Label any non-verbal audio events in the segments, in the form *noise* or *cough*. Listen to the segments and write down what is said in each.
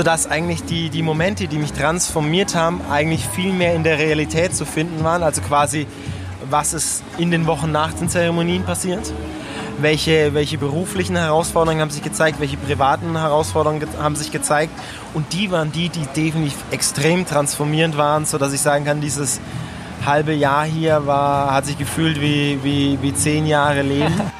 sodass eigentlich die, die Momente, die mich transformiert haben, eigentlich viel mehr in der Realität zu finden waren. Also quasi, was ist in den Wochen nach den Zeremonien passiert welche, welche beruflichen Herausforderungen haben sich gezeigt, welche privaten Herausforderungen haben sich gezeigt. Und die waren die, die definitiv extrem transformierend waren, sodass ich sagen kann, dieses halbe Jahr hier war, hat sich gefühlt wie, wie, wie zehn Jahre Leben. *laughs*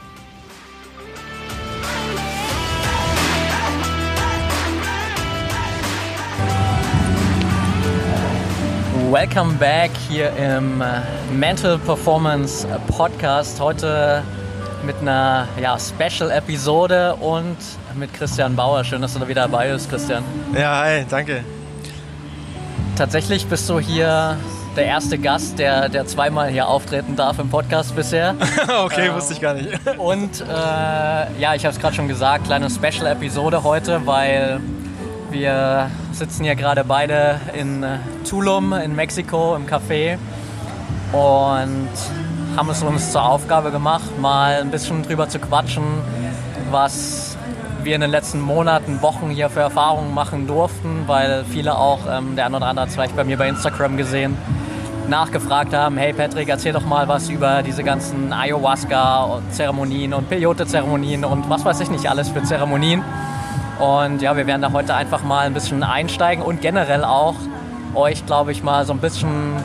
Welcome back hier im äh, Mental Performance Podcast. Heute mit einer ja, Special-Episode und mit Christian Bauer. Schön, dass du da wieder dabei bist, Christian. Ja, hi, danke. Tatsächlich bist du hier der erste Gast, der, der zweimal hier auftreten darf im Podcast bisher. *laughs* okay, ähm, wusste ich gar nicht. und äh, ja, ich habe es gerade schon gesagt, kleine Special-Episode heute, weil wir sitzen hier gerade beide in äh, Tulum in Mexiko im Café und haben es uns zur Aufgabe gemacht, mal ein bisschen drüber zu quatschen, was wir in den letzten Monaten, Wochen hier für Erfahrungen machen durften, weil viele auch, ähm, der eine oder andere hat es vielleicht bei mir bei Instagram gesehen, nachgefragt haben, hey Patrick, erzähl doch mal was über diese ganzen Ayahuasca-Zeremonien und Peyote-Zeremonien und was weiß ich nicht alles für Zeremonien. Und ja, wir werden da heute einfach mal ein bisschen einsteigen und generell auch euch, glaube ich, mal so ein bisschen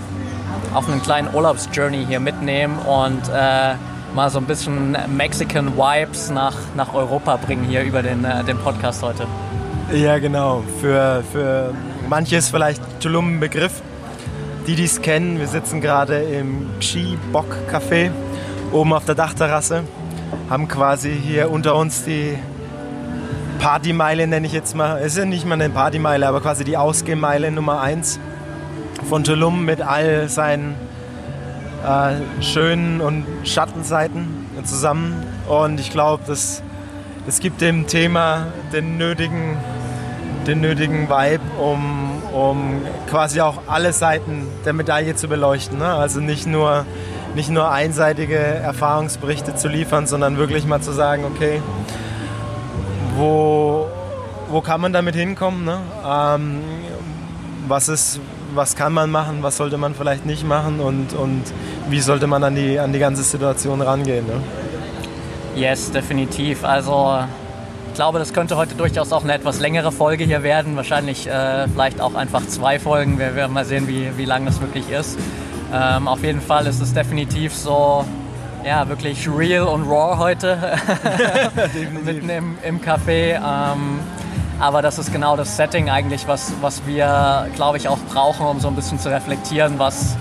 auf einen kleinen Urlaubsjourney hier mitnehmen und äh, mal so ein bisschen Mexican Vibes nach, nach Europa bringen hier über den, äh, den Podcast heute. Ja, genau. Für, für manches vielleicht Tulum ein Begriff. Die, die es kennen, wir sitzen gerade im Xi Bock Café oben auf der Dachterrasse, haben quasi hier unter uns die Partymeile nenne ich jetzt mal. Es ist ja nicht mal eine Partymeile, aber quasi die Ausgehmeile Nummer 1 von Tulum mit all seinen äh, schönen und Schattenseiten zusammen. Und ich glaube, das, das gibt dem Thema den nötigen, den nötigen Vibe, um, um quasi auch alle Seiten der Medaille zu beleuchten. Ne? Also nicht nur, nicht nur einseitige Erfahrungsberichte zu liefern, sondern wirklich mal zu sagen, okay, wo, wo kann man damit hinkommen? Ne? Ähm, was, ist, was kann man machen, was sollte man vielleicht nicht machen und, und wie sollte man an die, an die ganze Situation rangehen? Ne? Yes, definitiv. Also ich glaube, das könnte heute durchaus auch eine etwas längere Folge hier werden. Wahrscheinlich äh, vielleicht auch einfach zwei Folgen. Wir werden mal sehen, wie, wie lang das wirklich ist. Ähm, auf jeden Fall ist es definitiv so ja, wirklich real und raw heute. *laughs* *laughs* Mitten im, im Café. Ähm, aber das ist genau das Setting eigentlich, was, was wir, glaube ich, auch brauchen, um so ein bisschen zu reflektieren, was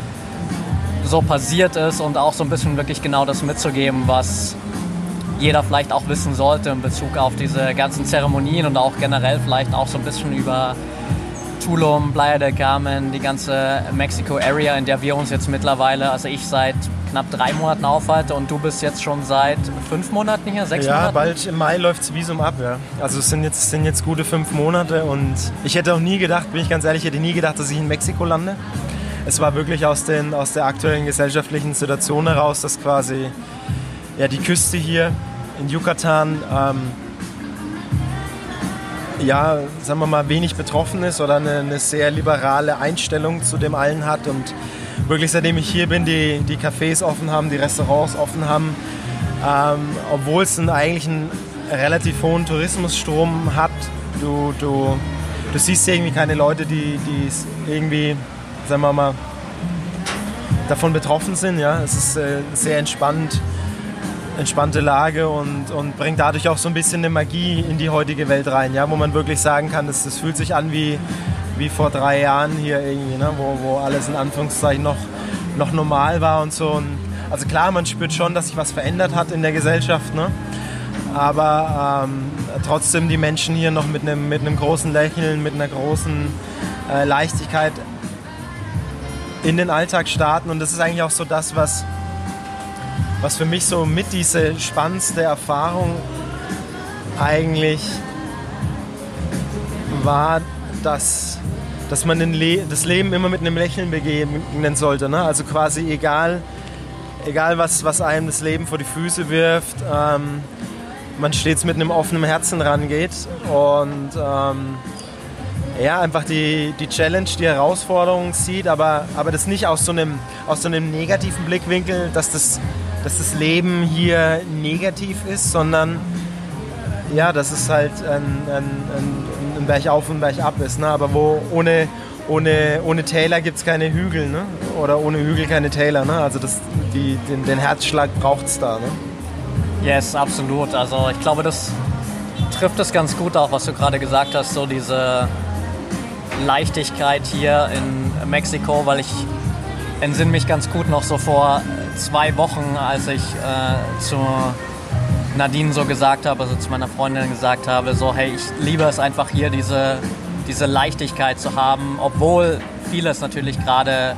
so passiert ist und auch so ein bisschen wirklich genau das mitzugeben, was jeder vielleicht auch wissen sollte in Bezug auf diese ganzen Zeremonien und auch generell vielleicht auch so ein bisschen über Tulum, Playa del Carmen, die ganze Mexico-Area, in der wir uns jetzt mittlerweile, also ich seit knapp drei Monaten aufhalte und du bist jetzt schon seit fünf Monaten hier, sechs ja, Monaten? Ja, bald im Mai läuft das Visum ab, ja. Also es sind jetzt, sind jetzt gute fünf Monate und ich hätte auch nie gedacht, bin ich ganz ehrlich, ich hätte nie gedacht, dass ich in Mexiko lande. Es war wirklich aus, den, aus der aktuellen gesellschaftlichen Situation heraus, dass quasi ja, die Küste hier in Yucatan ähm, ja, sagen wir mal, wenig betroffen ist oder eine, eine, sehr liberale Einstellung zu dem allen hat und wirklich seitdem ich hier bin, die, die Cafés offen haben, die Restaurants offen haben, ähm, obwohl es eigentlich einen relativ hohen Tourismusstrom hat. Du, du, du siehst irgendwie keine Leute, die, die irgendwie, sagen wir mal, davon betroffen sind. Ja? Es ist äh, sehr entspannt, entspannte Lage und, und bringt dadurch auch so ein bisschen eine Magie in die heutige Welt rein, ja? wo man wirklich sagen kann, das fühlt sich an wie wie vor drei Jahren hier irgendwie, ne? wo, wo alles in Anführungszeichen noch, noch normal war und so. Und also klar, man spürt schon, dass sich was verändert hat in der Gesellschaft. Ne? aber ähm, trotzdem die Menschen hier noch mit einem mit großen Lächeln, mit einer großen äh, Leichtigkeit in den Alltag starten. Und das ist eigentlich auch so das, was, was für mich so mit diese spannendste Erfahrung eigentlich war, dass, dass man Le das Leben immer mit einem Lächeln begegnen sollte. Ne? Also quasi egal, egal was, was einem das Leben vor die Füße wirft, ähm, man stets mit einem offenen Herzen rangeht und ähm, ja, einfach die, die Challenge, die Herausforderung sieht, aber, aber das nicht aus so, einem, aus so einem negativen Blickwinkel, dass das, dass das Leben hier negativ ist, sondern ja, dass es halt ein, ein, ein, ein Berg auf und Berg ab ist. Ne? Aber wo ohne, ohne, ohne Täler gibt es keine Hügel ne? oder ohne Hügel keine Täler. Ne? Also das, die, den, den Herzschlag braucht es da. Ne? Yes, absolut. Also ich glaube, das trifft es ganz gut auch, was du gerade gesagt hast, so diese Leichtigkeit hier in Mexiko, weil ich entsinne mich ganz gut noch so vor zwei Wochen, als ich äh, zu Nadine so gesagt habe, also zu meiner Freundin gesagt habe, so hey, ich liebe es einfach hier, diese, diese Leichtigkeit zu haben, obwohl vieles natürlich gerade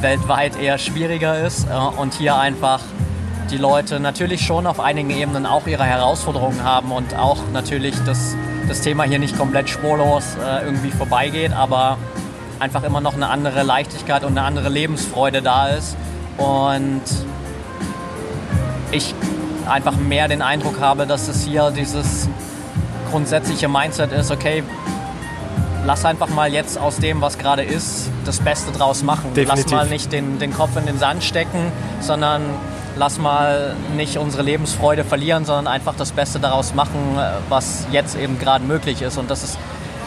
weltweit eher schwieriger ist äh, und hier einfach die Leute natürlich schon auf einigen Ebenen auch ihre Herausforderungen haben und auch natürlich das, das Thema hier nicht komplett spurlos äh, irgendwie vorbeigeht, aber einfach immer noch eine andere Leichtigkeit und eine andere Lebensfreude da ist. Und ich einfach mehr den Eindruck habe, dass es hier dieses grundsätzliche Mindset ist, okay, lass einfach mal jetzt aus dem, was gerade ist, das Beste draus machen. Definitiv. Lass mal nicht den, den Kopf in den Sand stecken, sondern lass mal nicht unsere Lebensfreude verlieren, sondern einfach das Beste daraus machen, was jetzt eben gerade möglich ist. Und das ist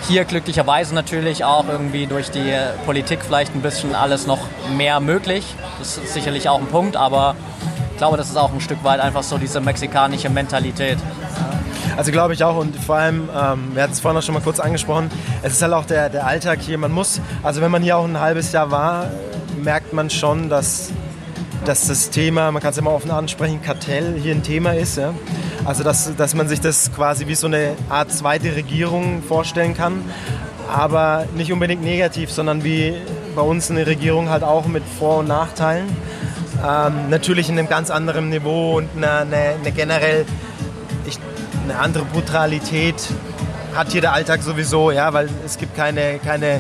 hier glücklicherweise natürlich auch irgendwie durch die Politik vielleicht ein bisschen alles noch mehr möglich. Das ist sicherlich auch ein Punkt, aber ich glaube, das ist auch ein Stück weit einfach so diese mexikanische Mentalität. Also glaube ich auch und vor allem, ähm, wir hatten es vorhin auch schon mal kurz angesprochen, es ist halt auch der, der Alltag hier. Man muss, also wenn man hier auch ein halbes Jahr war, merkt man schon, dass dass das Thema, man kann es immer offen ansprechen, Kartell hier ein Thema ist. Ja? Also dass, dass man sich das quasi wie so eine Art zweite Regierung vorstellen kann, aber nicht unbedingt negativ, sondern wie bei uns eine Regierung halt auch mit Vor- und Nachteilen. Ähm, natürlich in einem ganz anderen Niveau und eine, eine, eine generell ich, eine andere Brutalität hat hier der Alltag sowieso, ja, weil es gibt keine, keine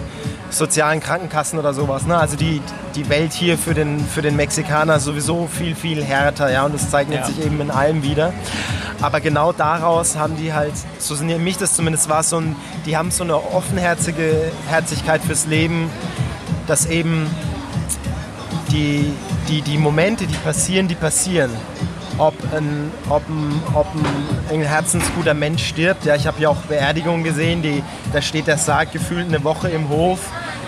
sozialen Krankenkassen oder sowas. Ne? Also die, die Welt hier für den, für den Mexikaner sowieso viel, viel härter. Ja? Und das zeichnet ja. sich eben in allem wieder. Aber genau daraus haben die halt, so sind mich das zumindest war, so ein, die haben so eine offenherzige Herzigkeit fürs Leben, dass eben die, die, die Momente, die passieren, die passieren ob ein, ob ein, ob ein, herzensguter Mensch stirbt. Ja, ich habe ja auch Beerdigungen gesehen, die, da steht der Sarg gefühlt eine Woche im Hof.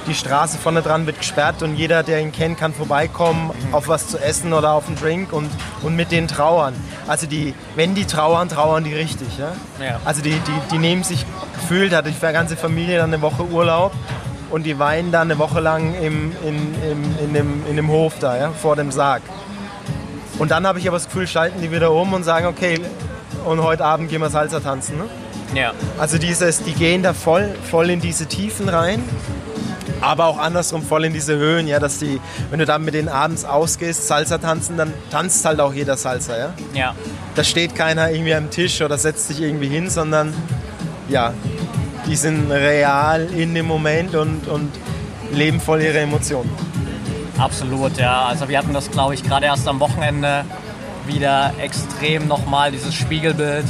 Die Straße vorne dran wird gesperrt und jeder, der ihn kennt, kann vorbeikommen auf was zu essen oder auf einen Drink und, und mit denen trauern. Also die, wenn die trauern, trauern die richtig. Ja? ja. Also die, die, die nehmen sich gefühlt, hatte die ganze Familie dann eine Woche Urlaub und die weinen dann eine Woche lang im, in, im, in, dem, in dem Hof da, ja, vor dem Sarg. Und dann habe ich aber das Gefühl, schalten die wieder um und sagen, okay, und heute Abend gehen wir Salsa tanzen. Ne? Ja. Also dieses, die gehen da voll, voll in diese Tiefen rein, aber auch andersrum voll in diese Höhen, ja, dass die, wenn du dann mit denen abends ausgehst, Salsa tanzen, dann tanzt halt auch jeder Salsa, ja. Ja. Da steht keiner irgendwie am Tisch oder setzt sich irgendwie hin, sondern ja, die sind real in dem Moment und, und leben voll ihre Emotionen. Absolut, ja. Also wir hatten das, glaube ich, gerade erst am Wochenende wieder extrem nochmal, dieses Spiegelbild.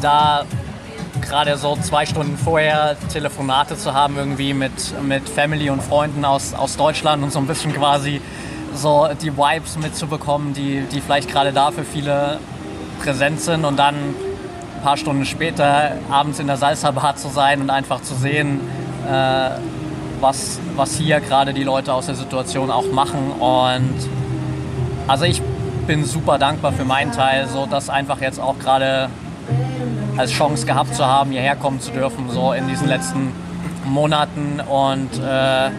Da gerade so zwei Stunden vorher Telefonate zu haben, irgendwie mit, mit Family und Freunden aus, aus Deutschland und so ein bisschen quasi so die Vibes mitzubekommen, die, die vielleicht gerade da für viele präsent sind und dann paar Stunden später abends in der Salsa Bar zu sein und einfach zu sehen, äh, was, was hier gerade die Leute aus der Situation auch machen. Und also ich bin super dankbar für meinen Teil, so das einfach jetzt auch gerade als Chance gehabt zu haben, hierher kommen zu dürfen, so in diesen letzten Monaten und äh,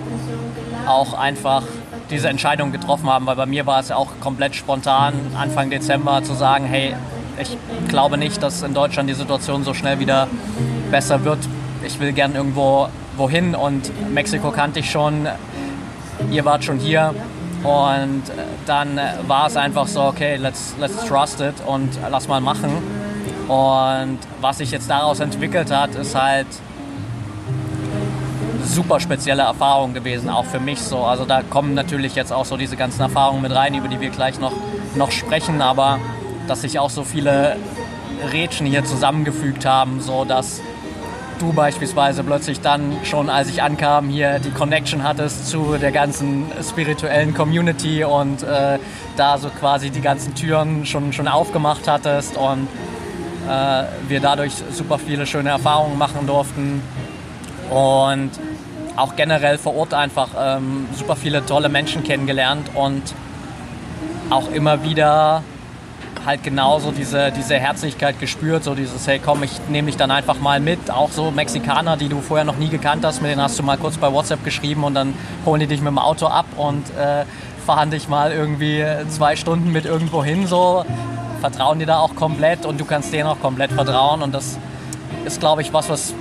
auch einfach diese Entscheidung getroffen haben, weil bei mir war es auch komplett spontan, Anfang Dezember zu sagen, hey, ich glaube nicht, dass in Deutschland die Situation so schnell wieder besser wird. Ich will gern irgendwo wohin und Mexiko kannte ich schon. Ihr wart schon hier und dann war es einfach so, okay, let's, let's trust it und lass mal machen. Und was sich jetzt daraus entwickelt hat, ist halt super spezielle Erfahrung gewesen, auch für mich so. Also da kommen natürlich jetzt auch so diese ganzen Erfahrungen mit rein, über die wir gleich noch, noch sprechen, aber dass sich auch so viele Rädchen hier zusammengefügt haben, so dass du beispielsweise plötzlich dann schon, als ich ankam, hier die Connection hattest zu der ganzen spirituellen Community und äh, da so quasi die ganzen Türen schon, schon aufgemacht hattest und äh, wir dadurch super viele schöne Erfahrungen machen durften und auch generell vor Ort einfach ähm, super viele tolle Menschen kennengelernt und auch immer wieder halt genauso diese, diese Herzlichkeit gespürt, so dieses, hey komm, ich nehme dich dann einfach mal mit. Auch so Mexikaner, die du vorher noch nie gekannt hast, mit denen hast du mal kurz bei WhatsApp geschrieben und dann holen die dich mit dem Auto ab und äh, fahren dich mal irgendwie zwei Stunden mit irgendwo hin, so vertrauen dir da auch komplett und du kannst denen auch komplett vertrauen und das ist, glaube ich, was, was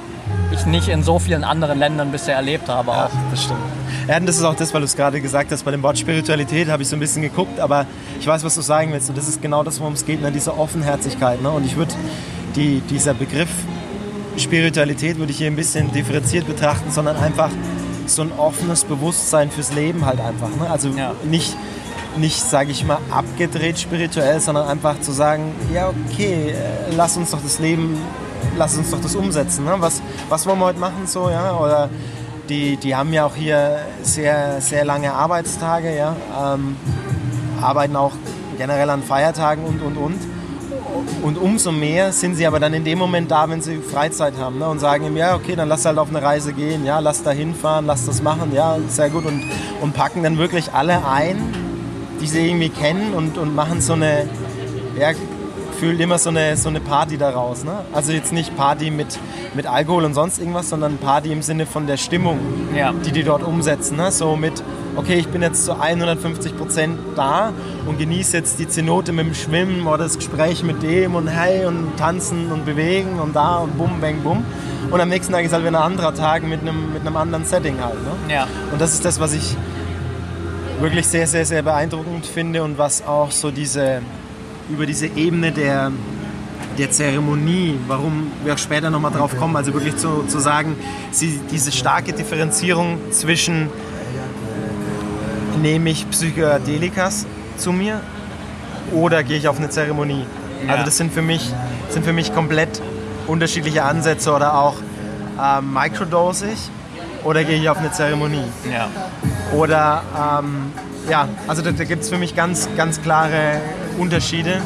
ich nicht in so vielen anderen Ländern bisher erlebt habe. Ja, das stimmt. Ja, und das ist auch das, weil du es gerade gesagt hast, bei dem Wort Spiritualität habe ich so ein bisschen geguckt, aber ich weiß, was du sagen willst. Und das ist genau das, worum es geht, ne? diese Offenherzigkeit. Ne? Und ich würde die, dieser Begriff Spiritualität würde ich hier ein bisschen differenziert betrachten, sondern einfach so ein offenes Bewusstsein fürs Leben halt einfach. Ne? Also ja. nicht, nicht sage ich mal, abgedreht spirituell, sondern einfach zu sagen, ja okay, äh, lass uns doch das Leben, lass uns doch das umsetzen. Ne? Was, was wollen wir heute machen so, ja? Oder die, die haben ja auch hier sehr, sehr lange Arbeitstage, ja, ähm, arbeiten auch generell an Feiertagen und, und, und. Und umso mehr sind sie aber dann in dem Moment da, wenn sie Freizeit haben ne? und sagen ihm, ja, okay, dann lass halt auf eine Reise gehen, ja, lass da hinfahren, lass das machen, ja, sehr gut. Und, und packen dann wirklich alle ein, die sie irgendwie kennen und, und machen so eine, ja, fühlt immer so eine, so eine Party daraus. Ne? Also jetzt nicht Party mit, mit Alkohol und sonst irgendwas, sondern Party im Sinne von der Stimmung, ja. die die dort umsetzen. Ne? So mit, okay, ich bin jetzt zu 150 Prozent da und genieße jetzt die Zenote mit dem Schwimmen oder das Gespräch mit dem und hey und tanzen und bewegen und da und bum, bang, bum. Und am nächsten Tag ist halt wieder ein anderer Tag mit einem, mit einem anderen Setting halt. Ne? Ja. Und das ist das, was ich wirklich sehr, sehr, sehr beeindruckend finde und was auch so diese, über diese Ebene der, der Zeremonie, warum wir auch später nochmal drauf kommen, also wirklich zu, zu sagen, sie, diese starke Differenzierung zwischen nehme ich Psychedelikas zu mir oder gehe ich auf eine Zeremonie. Also das sind für mich, sind für mich komplett unterschiedliche Ansätze oder auch äh, microdosig oder gehe ich auf eine Zeremonie. Ja. Oder ähm, ja, also da, da gibt es für mich ganz, ganz klare Unterschiede.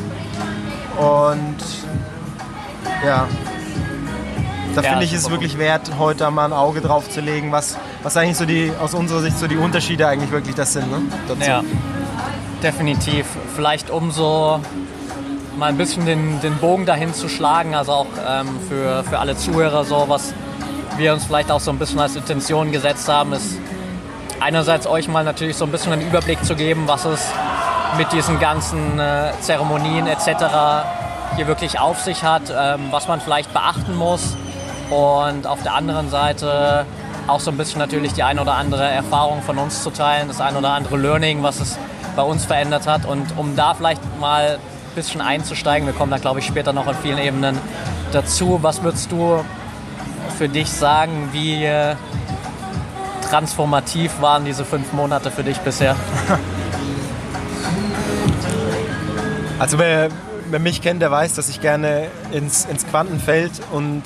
Und ja, da ja, finde ich es wirklich wert, heute mal ein Auge drauf zu legen, was, was eigentlich so die, aus unserer Sicht so die Unterschiede eigentlich wirklich das sind. Ne? Dazu. Ja, definitiv. Vielleicht umso mal ein bisschen den, den Bogen dahin zu schlagen, also auch ähm, für, für alle Zuhörer so, was wir uns vielleicht auch so ein bisschen als Intention gesetzt haben, ist einerseits euch mal natürlich so ein bisschen einen Überblick zu geben, was es mit diesen ganzen äh, Zeremonien etc. hier wirklich auf sich hat, ähm, was man vielleicht beachten muss und auf der anderen Seite auch so ein bisschen natürlich die ein oder andere Erfahrung von uns zu teilen, das ein oder andere Learning, was es bei uns verändert hat und um da vielleicht mal ein bisschen einzusteigen, wir kommen da glaube ich später noch an vielen Ebenen dazu, was würdest du für dich sagen, wie äh, transformativ waren diese fünf Monate für dich bisher? *laughs* Also wer, wer mich kennt, der weiß, dass ich gerne ins, ins Quantenfeld und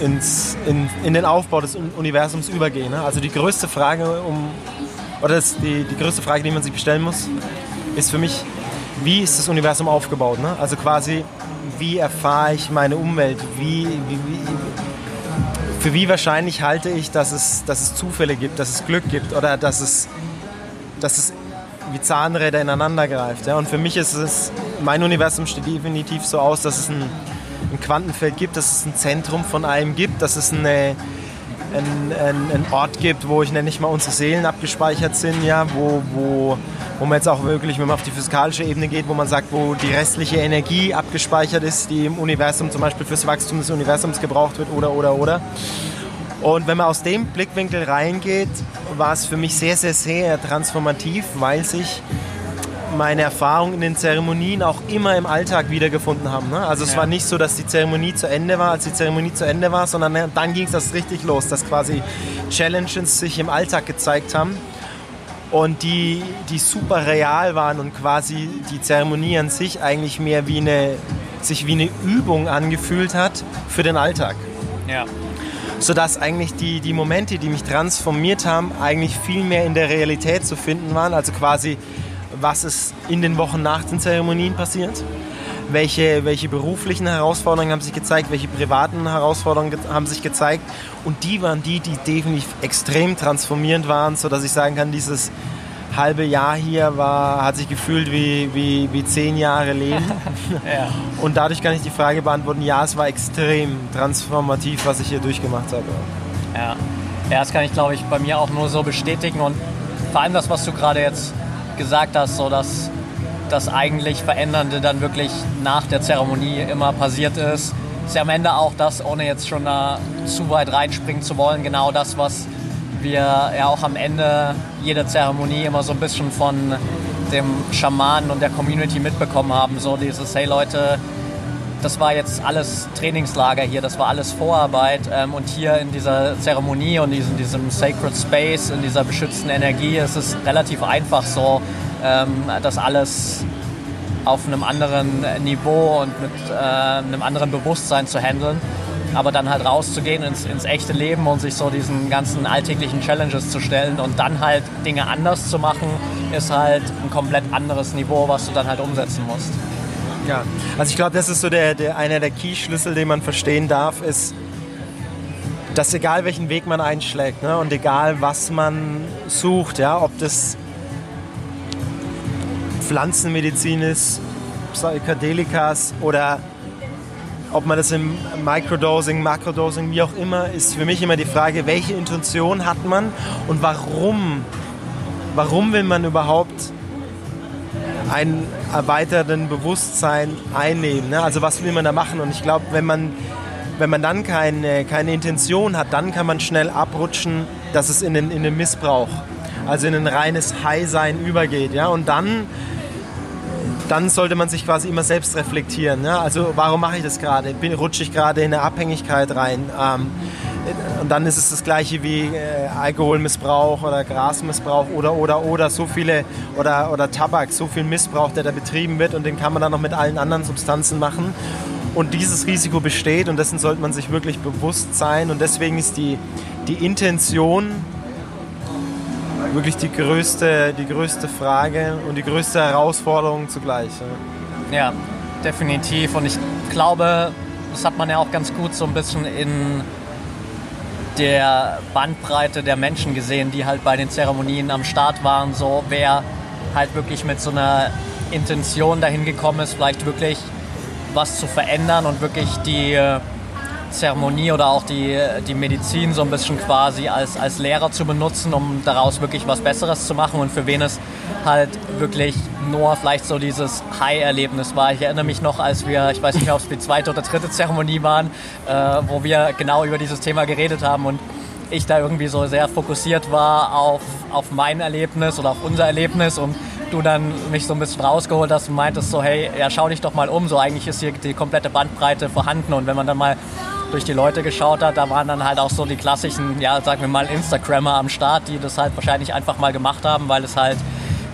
ins, in, in den Aufbau des Universums übergehe. Ne? Also die größte Frage, um, oder die, die größte Frage, die man sich bestellen muss, ist für mich, wie ist das Universum aufgebaut? Ne? Also quasi, wie erfahre ich meine Umwelt? Wie, wie, wie, für wie wahrscheinlich halte ich, dass es, dass es Zufälle gibt, dass es Glück gibt oder dass es, dass es wie Zahnräder ineinander greift. Ja? Und für mich ist es, mein Universum steht definitiv so aus, dass es ein, ein Quantenfeld gibt, dass es ein Zentrum von allem gibt, dass es eine, einen, einen, Ort gibt, wo ich nenne ich mal unsere Seelen abgespeichert sind, ja, wo, wo, wo man jetzt auch wirklich, wenn man auf die physikalische Ebene geht, wo man sagt, wo die restliche Energie abgespeichert ist, die im Universum zum Beispiel fürs Wachstum des Universums gebraucht wird oder oder oder. Und wenn man aus dem Blickwinkel reingeht, war es für mich sehr, sehr, sehr transformativ, weil sich meine Erfahrungen in den Zeremonien auch immer im Alltag wiedergefunden haben. Ne? Also es ja. war nicht so, dass die Zeremonie zu Ende war, als die Zeremonie zu Ende war, sondern dann ging es das richtig los, dass quasi Challenges sich im Alltag gezeigt haben und die, die super real waren und quasi die Zeremonie an sich eigentlich mehr wie eine, sich wie eine Übung angefühlt hat für den Alltag. Ja. Sodass eigentlich die, die Momente, die mich transformiert haben, eigentlich viel mehr in der Realität zu finden waren. Also quasi was ist in den Wochen nach den Zeremonien passiert, welche, welche beruflichen Herausforderungen haben sich gezeigt, welche privaten Herausforderungen haben sich gezeigt. Und die waren die, die definitiv extrem transformierend waren, sodass ich sagen kann, dieses halbe Jahr hier war, hat sich gefühlt wie, wie, wie zehn Jahre Leben. *laughs* ja. Und dadurch kann ich die Frage beantworten, ja, es war extrem transformativ, was ich hier durchgemacht habe. Ja, ja das kann ich, glaube ich, bei mir auch nur so bestätigen. Und vor allem das, was du gerade jetzt gesagt hast, so dass das eigentlich Verändernde dann wirklich nach der Zeremonie immer passiert ist. Ist ja am Ende auch das, ohne jetzt schon da zu weit reinspringen zu wollen, genau das, was wir ja auch am Ende jeder Zeremonie immer so ein bisschen von dem Schamanen und der Community mitbekommen haben. So dieses, hey Leute, das war jetzt alles Trainingslager hier, das war alles Vorarbeit ähm, und hier in dieser Zeremonie und in diesem Sacred Space, in dieser beschützten Energie, ist es relativ einfach so, ähm, das alles auf einem anderen Niveau und mit äh, einem anderen Bewusstsein zu handeln. Aber dann halt rauszugehen ins, ins echte Leben und sich so diesen ganzen alltäglichen Challenges zu stellen und dann halt Dinge anders zu machen, ist halt ein komplett anderes Niveau, was du dann halt umsetzen musst. Ja, also ich glaube, das ist so der, der, einer der Key-Schlüssel, den man verstehen darf, ist, dass egal welchen Weg man einschlägt ne, und egal was man sucht, ja, ob das Pflanzenmedizin ist, Psychedelikas oder ob man das im Microdosing, Makrodosing, wie auch immer, ist für mich immer die Frage, welche Intention hat man und warum, warum will man überhaupt einen erweiterten Bewusstsein einnehmen. Ne? Also was will man da machen? Und ich glaube, wenn man, wenn man dann keine, keine Intention hat, dann kann man schnell abrutschen, dass es in den, in den Missbrauch, also in ein reines High-Sein übergeht. Ja? Und dann, dann sollte man sich quasi immer selbst reflektieren. Ja? Also warum mache ich das gerade? Rutsche ich gerade in eine Abhängigkeit rein? Ähm, und dann ist es das gleiche wie äh, Alkoholmissbrauch oder Grasmissbrauch oder oder oder so viele oder oder Tabak, so viel Missbrauch, der da betrieben wird und den kann man dann noch mit allen anderen Substanzen machen. Und dieses Risiko besteht und dessen sollte man sich wirklich bewusst sein. Und deswegen ist die, die Intention wirklich die größte, die größte Frage und die größte Herausforderung zugleich. Ja, definitiv. Und ich glaube, das hat man ja auch ganz gut so ein bisschen in der Bandbreite der Menschen gesehen, die halt bei den Zeremonien am Start waren. So wer halt wirklich mit so einer Intention dahin gekommen ist, vielleicht wirklich was zu verändern und wirklich die äh, Zeremonie oder auch die, die Medizin so ein bisschen quasi als, als Lehrer zu benutzen, um daraus wirklich was Besseres zu machen und für wen es halt wirklich nur vielleicht so dieses High-Erlebnis war. Ich erinnere mich noch, als wir, ich weiß nicht mehr, ob es die zweite oder dritte Zeremonie waren, äh, wo wir genau über dieses Thema geredet haben und ich da irgendwie so sehr fokussiert war auf, auf mein Erlebnis oder auf unser Erlebnis und du dann mich so ein bisschen rausgeholt hast und meintest so, hey, ja, schau dich doch mal um, so eigentlich ist hier die komplette Bandbreite vorhanden und wenn man dann mal durch die Leute geschaut hat, da waren dann halt auch so die klassischen, ja, sagen wir mal, Instagrammer am Start, die das halt wahrscheinlich einfach mal gemacht haben, weil es halt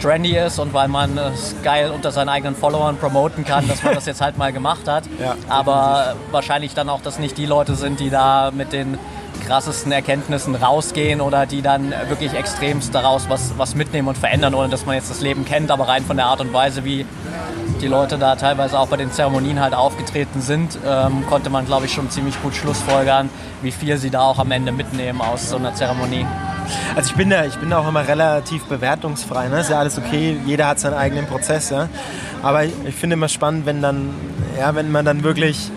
trendy ist und weil man es geil unter seinen eigenen Followern promoten kann, dass man das jetzt halt mal gemacht hat. *laughs* Ja, Aber wahrscheinlich dann auch, dass nicht die Leute sind, die da mit den krassesten Erkenntnissen rausgehen oder die dann wirklich extremst daraus was, was mitnehmen und verändern, ohne dass man jetzt das Leben kennt, aber rein von der Art und Weise, wie die Leute da teilweise auch bei den Zeremonien halt aufgetreten sind, ähm, konnte man, glaube ich, schon ziemlich gut schlussfolgern, wie viel sie da auch am Ende mitnehmen aus so einer Zeremonie. Also ich bin da, ich bin da auch immer relativ bewertungsfrei. Ne? Ist ja alles okay, jeder hat seinen eigenen Prozess. Ja? Aber ich, finde immer spannend, wenn dann, ja, wenn man dann wirklich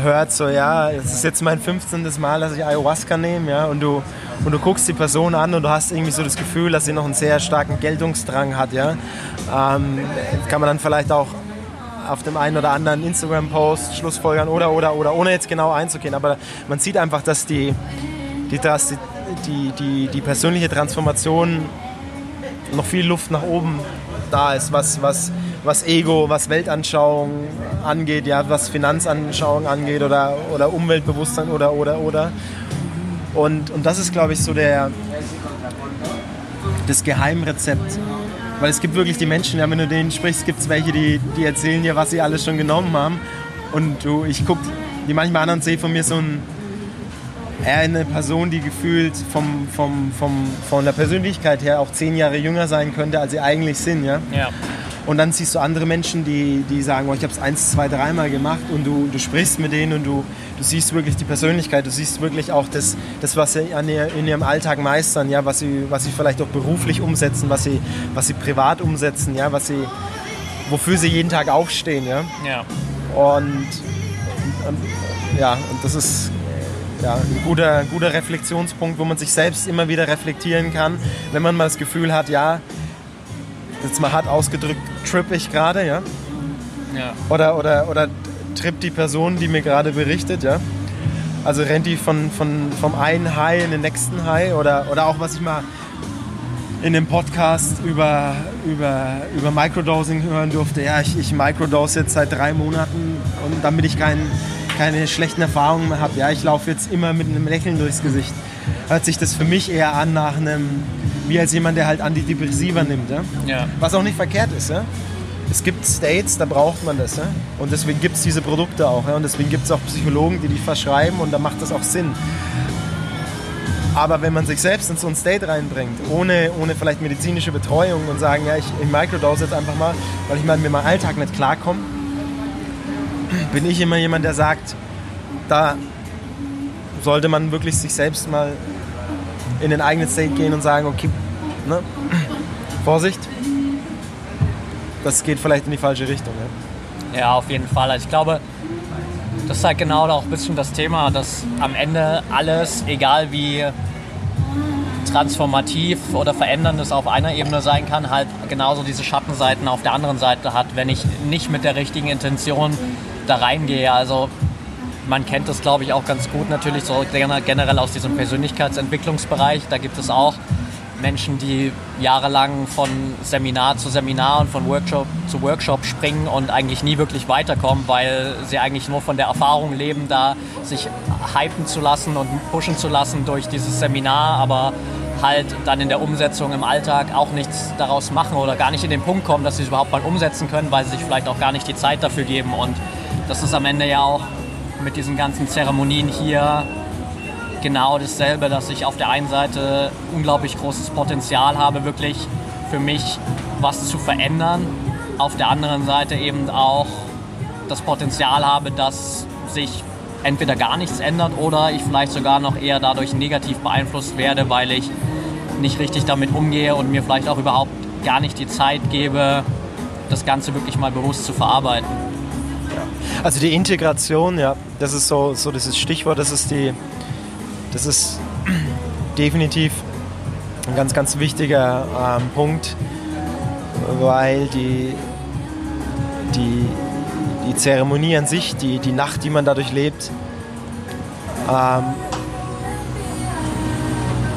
hört, so ja, es ist jetzt mein 15. Mal, dass ich Ayahuasca nehme, ja, und du, und du guckst die Person an und du hast irgendwie so das Gefühl, dass sie noch einen sehr starken Geltungsdrang hat, ja, ähm, kann man dann vielleicht auch auf dem einen oder anderen Instagram-Post schlussfolgern oder, oder, oder, ohne jetzt genau einzugehen, aber man sieht einfach, dass die, die, die, die, die persönliche Transformation noch viel Luft nach oben da ist, was, was, was Ego, was Weltanschauung angeht, ja, was Finanzanschauung angeht oder, oder Umweltbewusstsein oder oder oder. Und, und das ist, glaube ich, so der, das Geheimrezept. Weil es gibt wirklich die Menschen, ja, wenn du denen sprichst, gibt es welche, die, die erzählen dir, was sie alles schon genommen haben. Und du, ich gucke die manchmal an und sehe von mir so ein, eher eine Person, die gefühlt vom, vom, vom, von der Persönlichkeit her auch zehn Jahre jünger sein könnte, als sie eigentlich sind. Ja? ja. Und dann siehst du andere Menschen, die, die sagen, oh, ich habe es eins, zwei, dreimal gemacht und du, du sprichst mit denen und du, du siehst wirklich die Persönlichkeit, du siehst wirklich auch das, das was sie ihr, in ihrem Alltag meistern, ja, was, sie, was sie vielleicht auch beruflich umsetzen, was sie, was sie privat umsetzen, ja, was sie, wofür sie jeden Tag aufstehen. Ja. ja. Und, und, ja, und das ist ja, ein guter, guter Reflexionspunkt, wo man sich selbst immer wieder reflektieren kann, wenn man mal das Gefühl hat, ja, jetzt mal hart ausgedrückt, tripp ich gerade, ja? ja? Oder, oder, oder trippt die Person, die mir gerade berichtet, ja? Also rennt die von, von, vom einen High in den nächsten High oder, oder auch was ich mal in dem Podcast über, über, über Microdosing hören durfte. Ja, ich, ich microdose jetzt seit drei Monaten und damit ich kein, keine schlechten Erfahrungen mehr habe. Ja, ich laufe jetzt immer mit einem Lächeln durchs Gesicht. Hört sich das für mich eher an nach einem wie als jemand, der halt Antidepressiva nimmt. Ja? ja. Was auch nicht verkehrt ist. Ja? Es gibt States, da braucht man das. Ja? Und deswegen gibt es diese Produkte auch. Ja? Und deswegen gibt es auch Psychologen, die die verschreiben und da macht das auch Sinn. Aber wenn man sich selbst in so ein State reinbringt, ohne, ohne vielleicht medizinische Betreuung und sagen, ja, ich, ich microdose jetzt einfach mal, weil ich mal mit meinem Alltag nicht klarkomme, bin ich immer jemand, der sagt, da sollte man wirklich sich selbst mal in den eigenen State gehen und sagen, okay, ne? Vorsicht, das geht vielleicht in die falsche Richtung. Ja, ja auf jeden Fall. Also ich glaube, das ist halt genau auch ein bisschen das Thema, dass am Ende alles, egal wie transformativ oder verändernd es auf einer Ebene sein kann, halt genauso diese Schattenseiten auf der anderen Seite hat, wenn ich nicht mit der richtigen Intention da reingehe. Also man kennt das, glaube ich, auch ganz gut natürlich so generell aus diesem Persönlichkeitsentwicklungsbereich. Da gibt es auch Menschen, die jahrelang von Seminar zu Seminar und von Workshop zu Workshop springen und eigentlich nie wirklich weiterkommen, weil sie eigentlich nur von der Erfahrung leben, da sich hypen zu lassen und pushen zu lassen durch dieses Seminar, aber halt dann in der Umsetzung im Alltag auch nichts daraus machen oder gar nicht in den Punkt kommen, dass sie es überhaupt mal umsetzen können, weil sie sich vielleicht auch gar nicht die Zeit dafür geben. Und das ist am Ende ja auch mit diesen ganzen Zeremonien hier genau dasselbe, dass ich auf der einen Seite unglaublich großes Potenzial habe, wirklich für mich was zu verändern. Auf der anderen Seite eben auch das Potenzial habe, dass sich entweder gar nichts ändert oder ich vielleicht sogar noch eher dadurch negativ beeinflusst werde, weil ich nicht richtig damit umgehe und mir vielleicht auch überhaupt gar nicht die Zeit gebe, das Ganze wirklich mal bewusst zu verarbeiten. Also die Integration, ja, das ist so, so dieses Stichwort, das ist die, das ist *clears throat* definitiv ein ganz, ganz wichtiger ähm, Punkt, weil die, die, die Zeremonie an sich, die, die Nacht, die man dadurch lebt, ähm,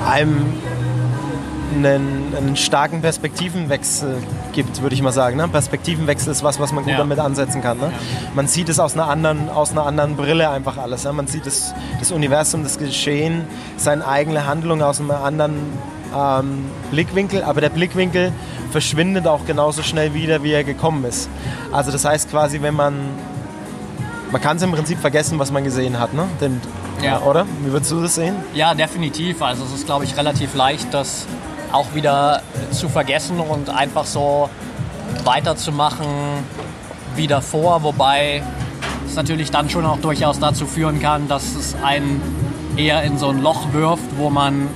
einem einen, einen, starken Perspektivenwechsel gibt, würde ich mal sagen. Ne? Perspektivenwechsel ist was, was man gut ja. damit ansetzen kann. Ne? Ja. Man sieht es aus einer anderen, aus einer anderen Brille einfach alles. Ne? Man sieht das, das Universum, das Geschehen, seine eigene Handlung aus einem anderen ähm, Blickwinkel, aber der Blickwinkel verschwindet auch genauso schnell wieder, wie er gekommen ist. Also das heißt quasi, wenn man man kann es im Prinzip vergessen, was man gesehen hat, ne? Den, ja. Oder? Wie würdest du das sehen? Ja, definitiv. Also es ist, glaube ich, relativ leicht, das auch wieder zu vergessen und einfach so weiterzumachen wie davor, wobei es natürlich dann schon auch durchaus dazu führen kann, dass es einen eher in so ein Loch wirft, wo man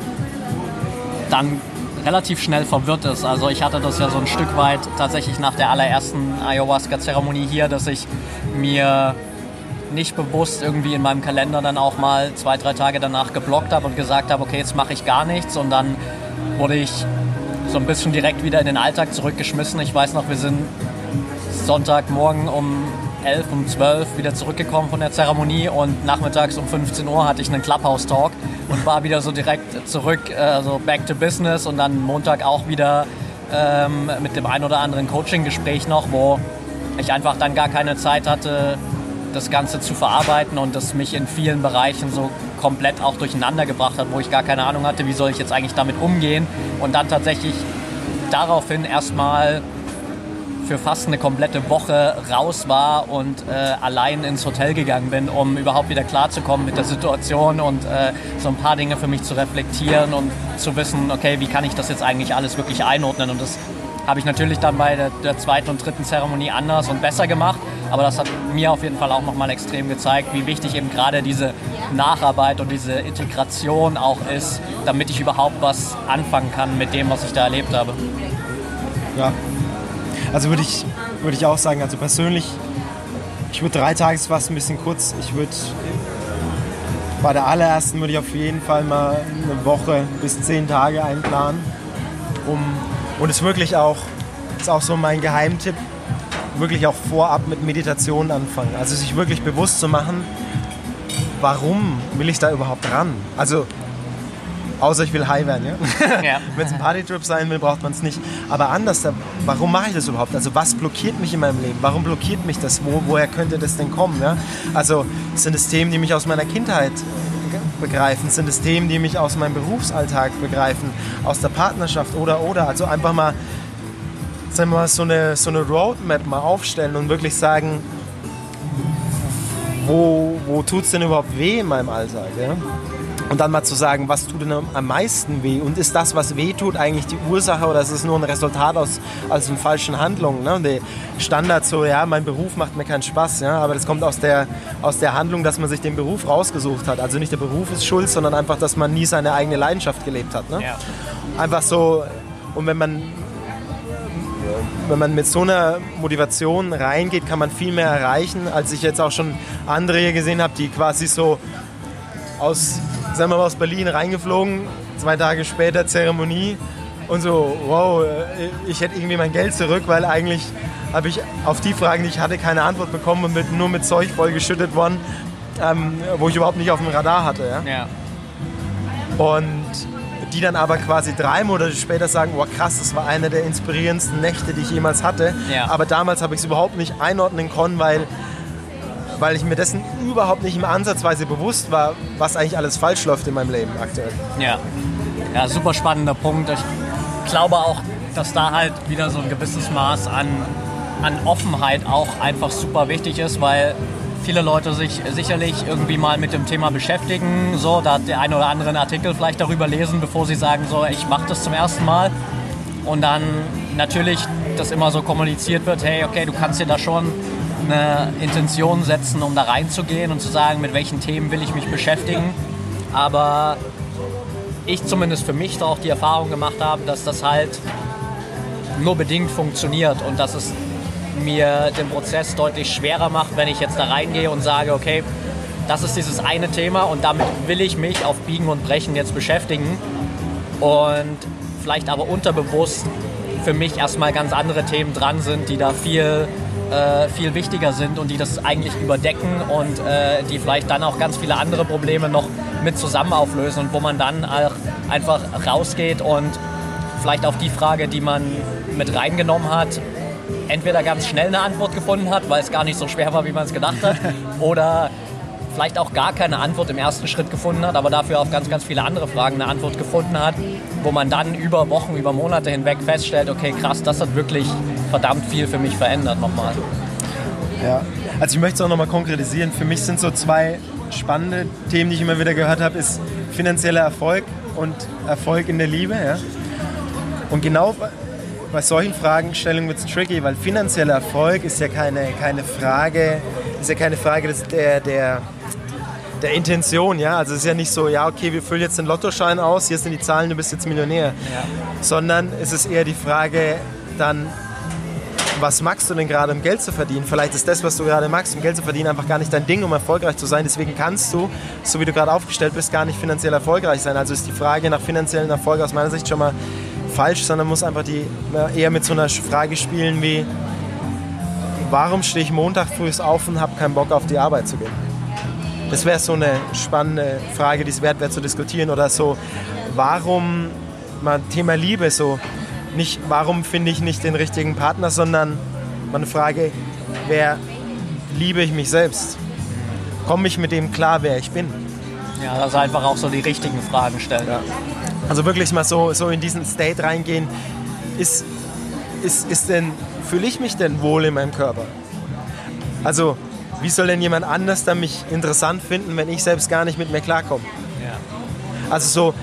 dann relativ schnell verwirrt ist. Also ich hatte das ja so ein Stück weit tatsächlich nach der allerersten Ayahuasca-Zeremonie hier, dass ich mir nicht bewusst irgendwie in meinem Kalender dann auch mal zwei, drei Tage danach geblockt habe und gesagt habe, okay, jetzt mache ich gar nichts und dann wurde ich so ein bisschen direkt wieder in den Alltag zurückgeschmissen. Ich weiß noch, wir sind Sonntagmorgen um 11, um 12 wieder zurückgekommen von der Zeremonie und nachmittags um 15 Uhr hatte ich einen Clubhouse-Talk und war wieder so direkt zurück, also back to business und dann Montag auch wieder ähm, mit dem ein oder anderen Coaching-Gespräch noch, wo ich einfach dann gar keine Zeit hatte, das Ganze zu verarbeiten und das mich in vielen Bereichen so komplett auch durcheinander gebracht hat, wo ich gar keine Ahnung hatte, wie soll ich jetzt eigentlich damit umgehen? Und dann tatsächlich daraufhin erstmal für fast eine komplette Woche raus war und äh, allein ins Hotel gegangen bin, um überhaupt wieder klarzukommen mit der Situation und äh, so ein paar Dinge für mich zu reflektieren und zu wissen, okay, wie kann ich das jetzt eigentlich alles wirklich einordnen? Und das habe ich natürlich dann bei der, der, zweiten und dritten Zeremonie anders und besser gemacht. Aber das hat mir auf jeden Fall auch nochmal extrem gezeigt, wie wichtig eben gerade diese Nacharbeit und diese Integration auch ist, damit ich überhaupt was anfangen kann mit dem, was ich da erlebt habe. Ja, also würde ich, würd ich auch sagen, also persönlich, ich würde drei Tage fast ein bisschen kurz. Ich würde bei der allerersten würde ich auf jeden Fall mal eine Woche bis zehn Tage einplanen, um und es wirklich auch, ist auch so mein Geheimtipp, wirklich auch vorab mit Meditation anfangen. Also sich wirklich bewusst zu machen, warum will ich da überhaupt ran? Also, außer ich will high werden, ja? ja. *laughs* Wenn es ein Partytrip sein will, braucht man es nicht. Aber anders, warum mache ich das überhaupt? Also was blockiert mich in meinem Leben? Warum blockiert mich das? Wo, woher könnte das denn kommen? Ja? Also sind es Themen, die mich aus meiner Kindheit begreifen? Sind es Themen, die mich aus meinem Berufsalltag begreifen, aus der Partnerschaft oder oder? Also einfach mal, sagen wir mal so, eine, so eine Roadmap mal aufstellen und wirklich sagen, wo, wo tut es denn überhaupt weh in meinem Alltag? Ja? Und dann mal zu sagen, was tut denn am meisten weh? Und ist das, was weh tut, eigentlich die Ursache oder ist es nur ein Resultat aus, aus den falschen Handlungen? Ne? Der Standard so, ja, mein Beruf macht mir keinen Spaß, ja, aber das kommt aus der, aus der Handlung, dass man sich den Beruf rausgesucht hat. Also nicht der Beruf ist schuld, sondern einfach, dass man nie seine eigene Leidenschaft gelebt hat. Ne? Ja. Einfach so, und wenn man, wenn man mit so einer Motivation reingeht, kann man viel mehr erreichen, als ich jetzt auch schon andere hier gesehen habe, die quasi so aus sind wir aus Berlin reingeflogen, zwei Tage später Zeremonie und so, wow, äh, ich hätte irgendwie mein Geld zurück, weil eigentlich habe ich auf die Fragen, die ich hatte, keine Antwort bekommen und mit, nur mit Zeug vollgeschüttet worden, ähm, wo ich überhaupt nicht auf dem Radar hatte. Ja? ja. Und die dann aber quasi drei Monate später sagen, oh krass, das war eine der inspirierendsten Nächte, die ich jemals hatte. Ja. Aber damals habe ich es überhaupt nicht einordnen können, weil weil ich mir dessen überhaupt nicht im Ansatzweise bewusst war, was eigentlich alles falsch läuft in meinem Leben aktuell. Ja, ja super spannender Punkt. Ich glaube auch, dass da halt wieder so ein gewisses Maß an, an Offenheit auch einfach super wichtig ist, weil viele Leute sich sicherlich irgendwie mal mit dem Thema beschäftigen, so, da der eine oder andere Artikel vielleicht darüber lesen, bevor sie sagen, so, ich mache das zum ersten Mal. Und dann natürlich, dass immer so kommuniziert wird, hey, okay, du kannst dir da schon eine Intention setzen, um da reinzugehen und zu sagen, mit welchen Themen will ich mich beschäftigen. Aber ich zumindest für mich da auch die Erfahrung gemacht habe, dass das halt nur bedingt funktioniert und dass es mir den Prozess deutlich schwerer macht, wenn ich jetzt da reingehe und sage, okay, das ist dieses eine Thema und damit will ich mich auf Biegen und Brechen jetzt beschäftigen und vielleicht aber unterbewusst für mich erstmal ganz andere Themen dran sind, die da viel äh, viel wichtiger sind und die das eigentlich überdecken und äh, die vielleicht dann auch ganz viele andere Probleme noch mit zusammen auflösen und wo man dann auch einfach rausgeht und vielleicht auf die Frage, die man mit reingenommen hat, entweder ganz schnell eine Antwort gefunden hat, weil es gar nicht so schwer war, wie man es gedacht hat, *laughs* oder vielleicht auch gar keine Antwort im ersten Schritt gefunden hat, aber dafür auf ganz, ganz viele andere Fragen eine Antwort gefunden hat, wo man dann über Wochen, über Monate hinweg feststellt, okay, krass, das hat wirklich verdammt viel für mich verändert nochmal. Ja, also ich möchte es auch nochmal konkretisieren. Für mich sind so zwei spannende Themen, die ich immer wieder gehört habe, ist finanzieller Erfolg und Erfolg in der Liebe. Ja? Und genau bei solchen Fragestellungen wird es tricky, weil finanzieller Erfolg ist ja keine, keine Frage, ist ja keine Frage der, der der Intention, ja. Also es ist ja nicht so, ja, okay, wir füllen jetzt den Lottoschein aus, hier sind die Zahlen, du bist jetzt Millionär. Ja. Sondern es ist eher die Frage dann, was magst du denn gerade, um Geld zu verdienen? Vielleicht ist das, was du gerade magst, um Geld zu verdienen, einfach gar nicht dein Ding, um erfolgreich zu sein. Deswegen kannst du, so wie du gerade aufgestellt bist, gar nicht finanziell erfolgreich sein. Also ist die Frage nach finanziellen Erfolg aus meiner Sicht schon mal falsch, sondern muss einfach die eher mit so einer Frage spielen wie, warum stehe ich Montag früh auf und habe keinen Bock auf die Arbeit zu gehen? Das wäre so eine spannende Frage, die es wert wäre zu diskutieren. Oder so, warum, mal Thema Liebe, so, nicht, warum finde ich nicht den richtigen Partner, sondern meine Frage, wer liebe ich mich selbst? Komme ich mit dem klar, wer ich bin? Ja, also einfach auch so die richtigen Fragen stellen. Ja. Also wirklich mal so, so in diesen State reingehen. Ist, ist, ist denn, fühle ich mich denn wohl in meinem Körper? Also, wie soll denn jemand anders dann mich interessant finden, wenn ich selbst gar nicht mit mir klarkomme? Ja. Also so,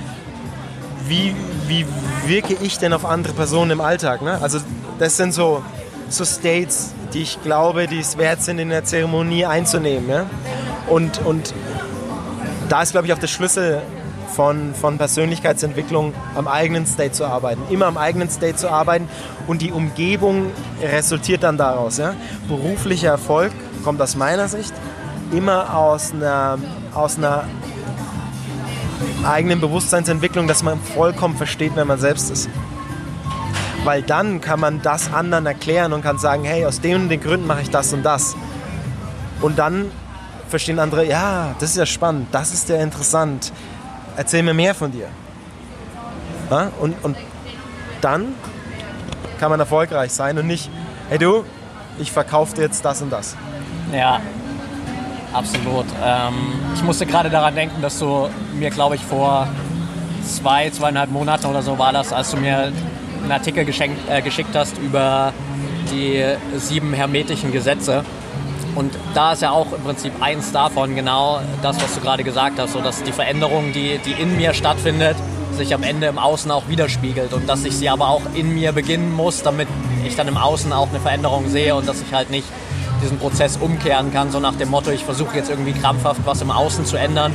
wie, wie wirke ich denn auf andere Personen im Alltag? Ne? Also das sind so, so States, die ich glaube, die es wert sind, in der Zeremonie einzunehmen. Ja? Und, und da ist, glaube ich, auch der Schlüssel von, von Persönlichkeitsentwicklung, am eigenen State zu arbeiten. Immer am eigenen State zu arbeiten und die Umgebung resultiert dann daraus. Ja? Beruflicher Erfolg kommt aus meiner Sicht immer aus einer, aus einer eigenen Bewusstseinsentwicklung, dass man vollkommen versteht, wer man selbst ist. Weil dann kann man das anderen erklären und kann sagen, hey, aus den und den Gründen mache ich das und das. Und dann verstehen andere, ja, das ist ja spannend, das ist ja interessant, erzähl mir mehr von dir. Und, und dann kann man erfolgreich sein und nicht, hey du, ich verkaufe dir jetzt das und das. Ja, absolut. Ähm, ich musste gerade daran denken, dass du mir, glaube ich, vor zwei, zweieinhalb Monaten oder so war das, als du mir einen Artikel geschenkt, äh, geschickt hast über die sieben hermetischen Gesetze. Und da ist ja auch im Prinzip eins davon genau das, was du gerade gesagt hast, so dass die Veränderung, die, die in mir stattfindet, sich am Ende im Außen auch widerspiegelt und dass ich sie aber auch in mir beginnen muss, damit ich dann im Außen auch eine Veränderung sehe und dass ich halt nicht diesen Prozess umkehren kann, so nach dem Motto, ich versuche jetzt irgendwie krampfhaft was im Außen zu ändern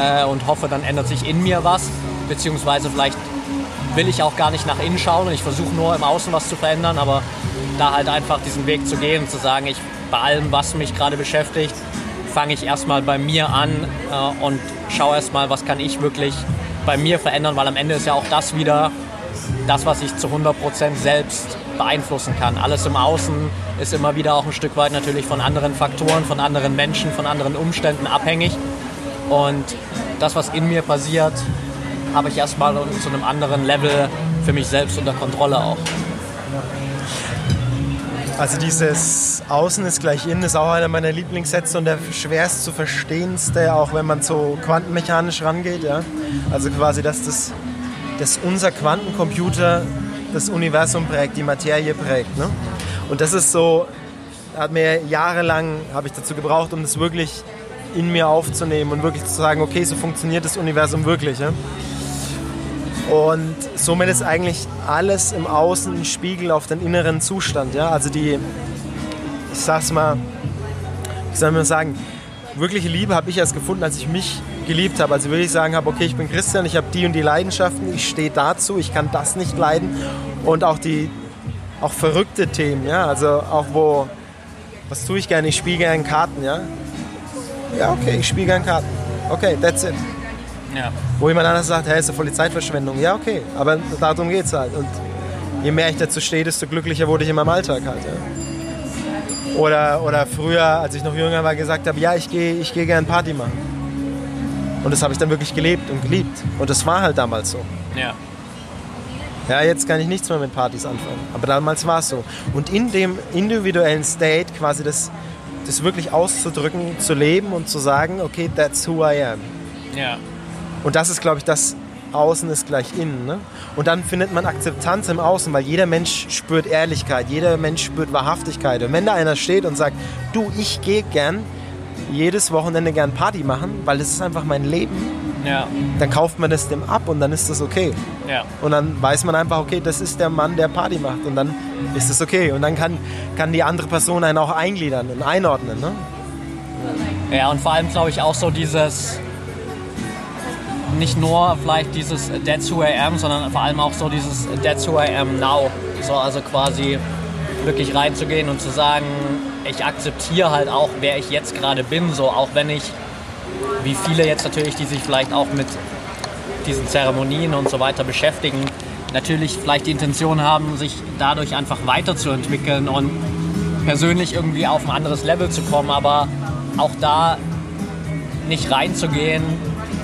äh, und hoffe, dann ändert sich in mir was, beziehungsweise vielleicht will ich auch gar nicht nach innen schauen und ich versuche nur im Außen was zu verändern, aber da halt einfach diesen Weg zu gehen und zu sagen, ich bei allem, was mich gerade beschäftigt, fange ich erstmal bei mir an äh, und schaue erstmal, was kann ich wirklich bei mir verändern, weil am Ende ist ja auch das wieder das, was ich zu 100% selbst beeinflussen kann. Alles im Außen ist immer wieder auch ein Stück weit natürlich von anderen Faktoren, von anderen Menschen, von anderen Umständen abhängig. Und das, was in mir passiert, habe ich erstmal zu einem anderen Level für mich selbst unter Kontrolle auch. Also dieses Außen ist gleich innen ist auch einer meiner Lieblingssätze und der schwerst zu verstehendste, auch wenn man so quantenmechanisch rangeht. Ja? Also quasi, dass, das, dass unser Quantencomputer das Universum prägt, die Materie prägt. Ne? Und das ist so, hat mir jahrelang, habe ich dazu gebraucht, um das wirklich in mir aufzunehmen und wirklich zu sagen, okay, so funktioniert das Universum wirklich. Ja? Und somit ist eigentlich alles im Außen ein Spiegel auf den inneren Zustand. Ja? Also die, ich sag's mal, ich soll mal sagen, wirkliche Liebe habe ich erst gefunden, als ich mich geliebt habe. Also wirklich sagen habe, okay, ich bin Christian, ich habe die und die Leidenschaften, ich stehe dazu, ich kann das nicht leiden. Und auch die auch verrückte Themen, ja, also auch wo, was tue ich gerne? Ich spiele gerne Karten, ja. Ja, okay, ich spiele gerne Karten. Okay, that's it. Ja. Wo jemand anders sagt, hey, ist ja voll die Zeitverschwendung. Ja, okay, aber darum geht es halt. Und je mehr ich dazu stehe, desto glücklicher wurde ich in meinem Alltag halt. Ja. Oder, oder früher, als ich noch jünger war, gesagt habe, ja, ich gehe ich geh gerne Party machen. Und das habe ich dann wirklich gelebt und geliebt. Und das war halt damals so. Ja. Ja, jetzt kann ich nichts mehr mit Partys anfangen. Aber damals war es so. Und in dem individuellen State quasi das, das wirklich auszudrücken, zu leben und zu sagen, okay, that's who I am. Ja. Und das ist, glaube ich, das Außen ist gleich innen. Ne? Und dann findet man Akzeptanz im Außen, weil jeder Mensch spürt Ehrlichkeit, jeder Mensch spürt Wahrhaftigkeit. Und wenn da einer steht und sagt, du, ich gehe gern jedes Wochenende gern Party machen, weil das ist einfach mein Leben, ja. dann kauft man das dem ab und dann ist das okay. Ja. Und dann weiß man einfach, okay, das ist der Mann, der Party macht und dann ist das okay. Und dann kann, kann die andere Person einen auch eingliedern und einordnen. Ne? Ja, und vor allem glaube ich auch so dieses, nicht nur vielleicht dieses That's who I am, sondern vor allem auch so dieses That's who I am now. So, also quasi wirklich reinzugehen und zu sagen, ich akzeptiere halt auch, wer ich jetzt gerade bin, so auch wenn ich, wie viele jetzt natürlich, die sich vielleicht auch mit diesen Zeremonien und so weiter beschäftigen, natürlich vielleicht die Intention haben, sich dadurch einfach weiterzuentwickeln und persönlich irgendwie auf ein anderes Level zu kommen, aber auch da nicht reinzugehen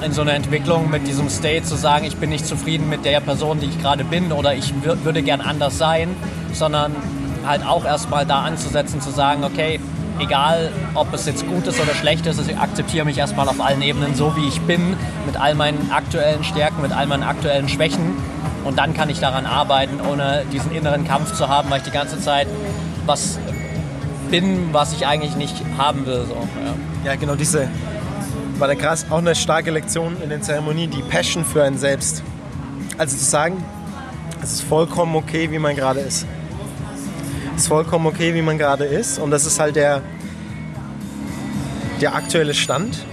in so eine Entwicklung mit diesem State zu sagen, ich bin nicht zufrieden mit der Person, die ich gerade bin oder ich würde gern anders sein, sondern halt auch erstmal da anzusetzen, zu sagen, okay, egal ob es jetzt gut ist oder schlecht ist, ich akzeptiere mich erstmal auf allen Ebenen so, wie ich bin, mit all meinen aktuellen Stärken, mit all meinen aktuellen Schwächen. Und dann kann ich daran arbeiten, ohne diesen inneren Kampf zu haben, weil ich die ganze Zeit was bin, was ich eigentlich nicht haben will. So. Ja. ja, genau diese, war der krass, auch eine starke Lektion in den Zeremonien, die Passion für einen selbst. Also zu sagen, es ist vollkommen okay, wie man gerade ist ist vollkommen okay, wie man gerade ist. Und das ist halt der, der aktuelle Stand.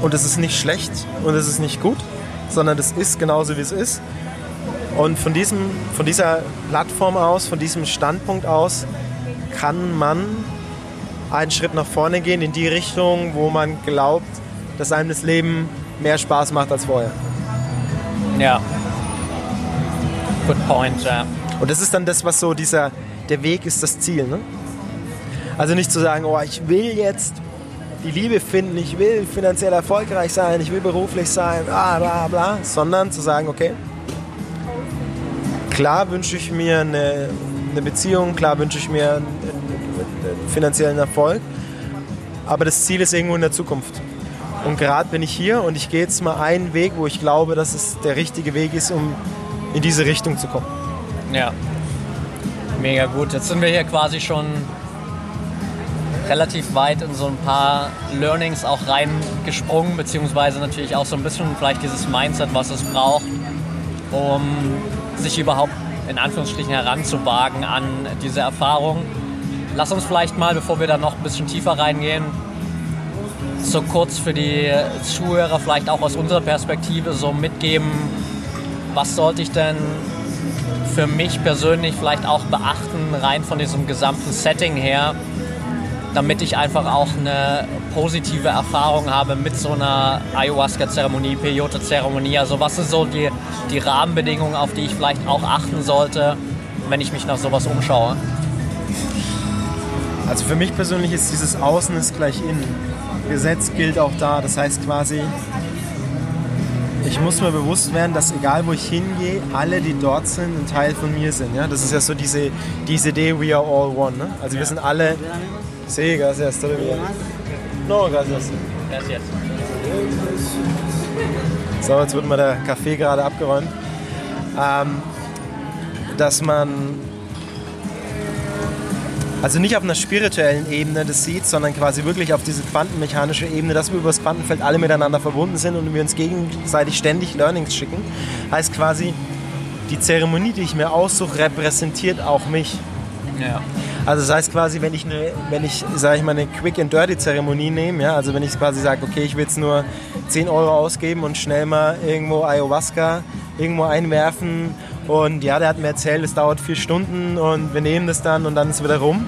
Und es ist nicht schlecht und es ist nicht gut, sondern es ist genauso, wie es ist. Und von, diesem, von dieser Plattform aus, von diesem Standpunkt aus, kann man einen Schritt nach vorne gehen in die Richtung, wo man glaubt, dass einem das Leben mehr Spaß macht als vorher. Ja. Good point, ja. Und das ist dann das, was so dieser, der Weg ist das Ziel. Ne? Also nicht zu sagen, oh, ich will jetzt die Liebe finden, ich will finanziell erfolgreich sein, ich will beruflich sein, bla bla bla, sondern zu sagen, okay, klar wünsche ich mir eine, eine Beziehung, klar wünsche ich mir einen, einen finanziellen Erfolg, aber das Ziel ist irgendwo in der Zukunft. Und gerade bin ich hier und ich gehe jetzt mal einen Weg, wo ich glaube, dass es der richtige Weg ist, um in diese Richtung zu kommen. Ja, Mega gut. Jetzt sind wir hier quasi schon relativ weit in so ein paar Learnings auch reingesprungen, beziehungsweise natürlich auch so ein bisschen vielleicht dieses Mindset, was es braucht, um sich überhaupt in Anführungsstrichen heranzuwagen an diese Erfahrung. Lass uns vielleicht mal, bevor wir da noch ein bisschen tiefer reingehen, so kurz für die Zuhörer vielleicht auch aus unserer Perspektive so mitgeben, was sollte ich denn für mich persönlich vielleicht auch beachten, rein von diesem gesamten Setting her, damit ich einfach auch eine positive Erfahrung habe mit so einer Ayahuasca-Zeremonie, Peyote-Zeremonie. Also was sind so die, die Rahmenbedingungen, auf die ich vielleicht auch achten sollte, wenn ich mich nach sowas umschaue? Also für mich persönlich ist dieses Außen ist gleich innen. Gesetz gilt auch da. Das heißt quasi, ich muss mir bewusst werden, dass egal wo ich hingehe, alle, die dort sind, ein Teil von mir sind. Ja? Das ist ja so diese, diese Idee, we are all one. Ne? Also wir sind alle... Sí, gracias, todo bien. No, gracias. Gracias. So, jetzt wird mal der Kaffee gerade abgeräumt. Ähm, dass man also nicht auf einer spirituellen Ebene das sieht, sondern quasi wirklich auf diese quantenmechanische Ebene, dass wir über das Quantenfeld alle miteinander verbunden sind und wir uns gegenseitig ständig Learnings schicken. Heißt quasi, die Zeremonie, die ich mir aussuche, repräsentiert auch mich. Ja. Also das heißt quasi, wenn ich eine, wenn ich, sage ich mal, eine Quick and Dirty Zeremonie nehme, ja, also wenn ich quasi sage, okay, ich will jetzt nur 10 Euro ausgeben und schnell mal irgendwo Ayahuasca irgendwo einwerfen und ja, der hat mir erzählt, es dauert vier Stunden und wir nehmen das dann und dann ist es wieder rum.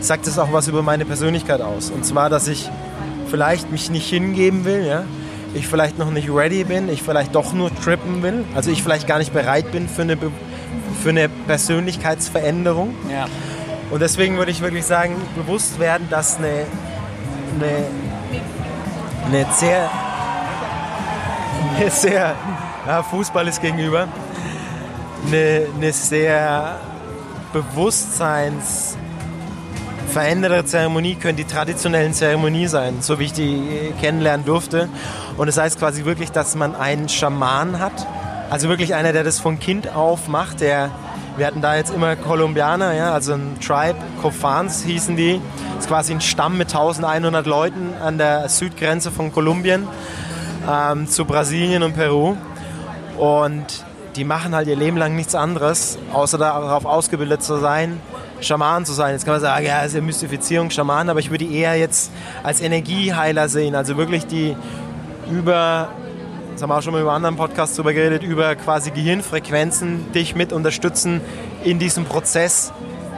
Sagt es auch was über meine Persönlichkeit aus. Und zwar, dass ich vielleicht mich nicht hingeben will, ja. Ich vielleicht noch nicht ready bin, ich vielleicht doch nur trippen will. Also ich vielleicht gar nicht bereit bin für eine, für eine Persönlichkeitsveränderung. Ja. Und deswegen würde ich wirklich sagen, bewusst werden, dass eine, eine, eine sehr, *laughs* eine sehr ja, Fußball ist gegenüber, eine, eine sehr bewusstseinsveränderte Zeremonie können die traditionellen Zeremonien sein, so wie ich die kennenlernen durfte. Und das heißt quasi wirklich, dass man einen Schaman hat, also wirklich einer, der das von Kind auf macht, der wir hatten da jetzt immer Kolumbianer, ja, also ein Tribe, Kofans hießen die. Das ist quasi ein Stamm mit 1100 Leuten an der Südgrenze von Kolumbien ähm, zu Brasilien und Peru. Und die machen halt ihr Leben lang nichts anderes, außer darauf ausgebildet zu sein, Schaman zu sein. Jetzt kann man sagen, ja, ist ja Mystifizierung, Schaman, aber ich würde die eher jetzt als Energieheiler sehen. Also wirklich die über, das haben wir auch schon mal über anderen Podcasts drüber geredet, über quasi Gehirnfrequenzen dich mit unterstützen in diesem Prozess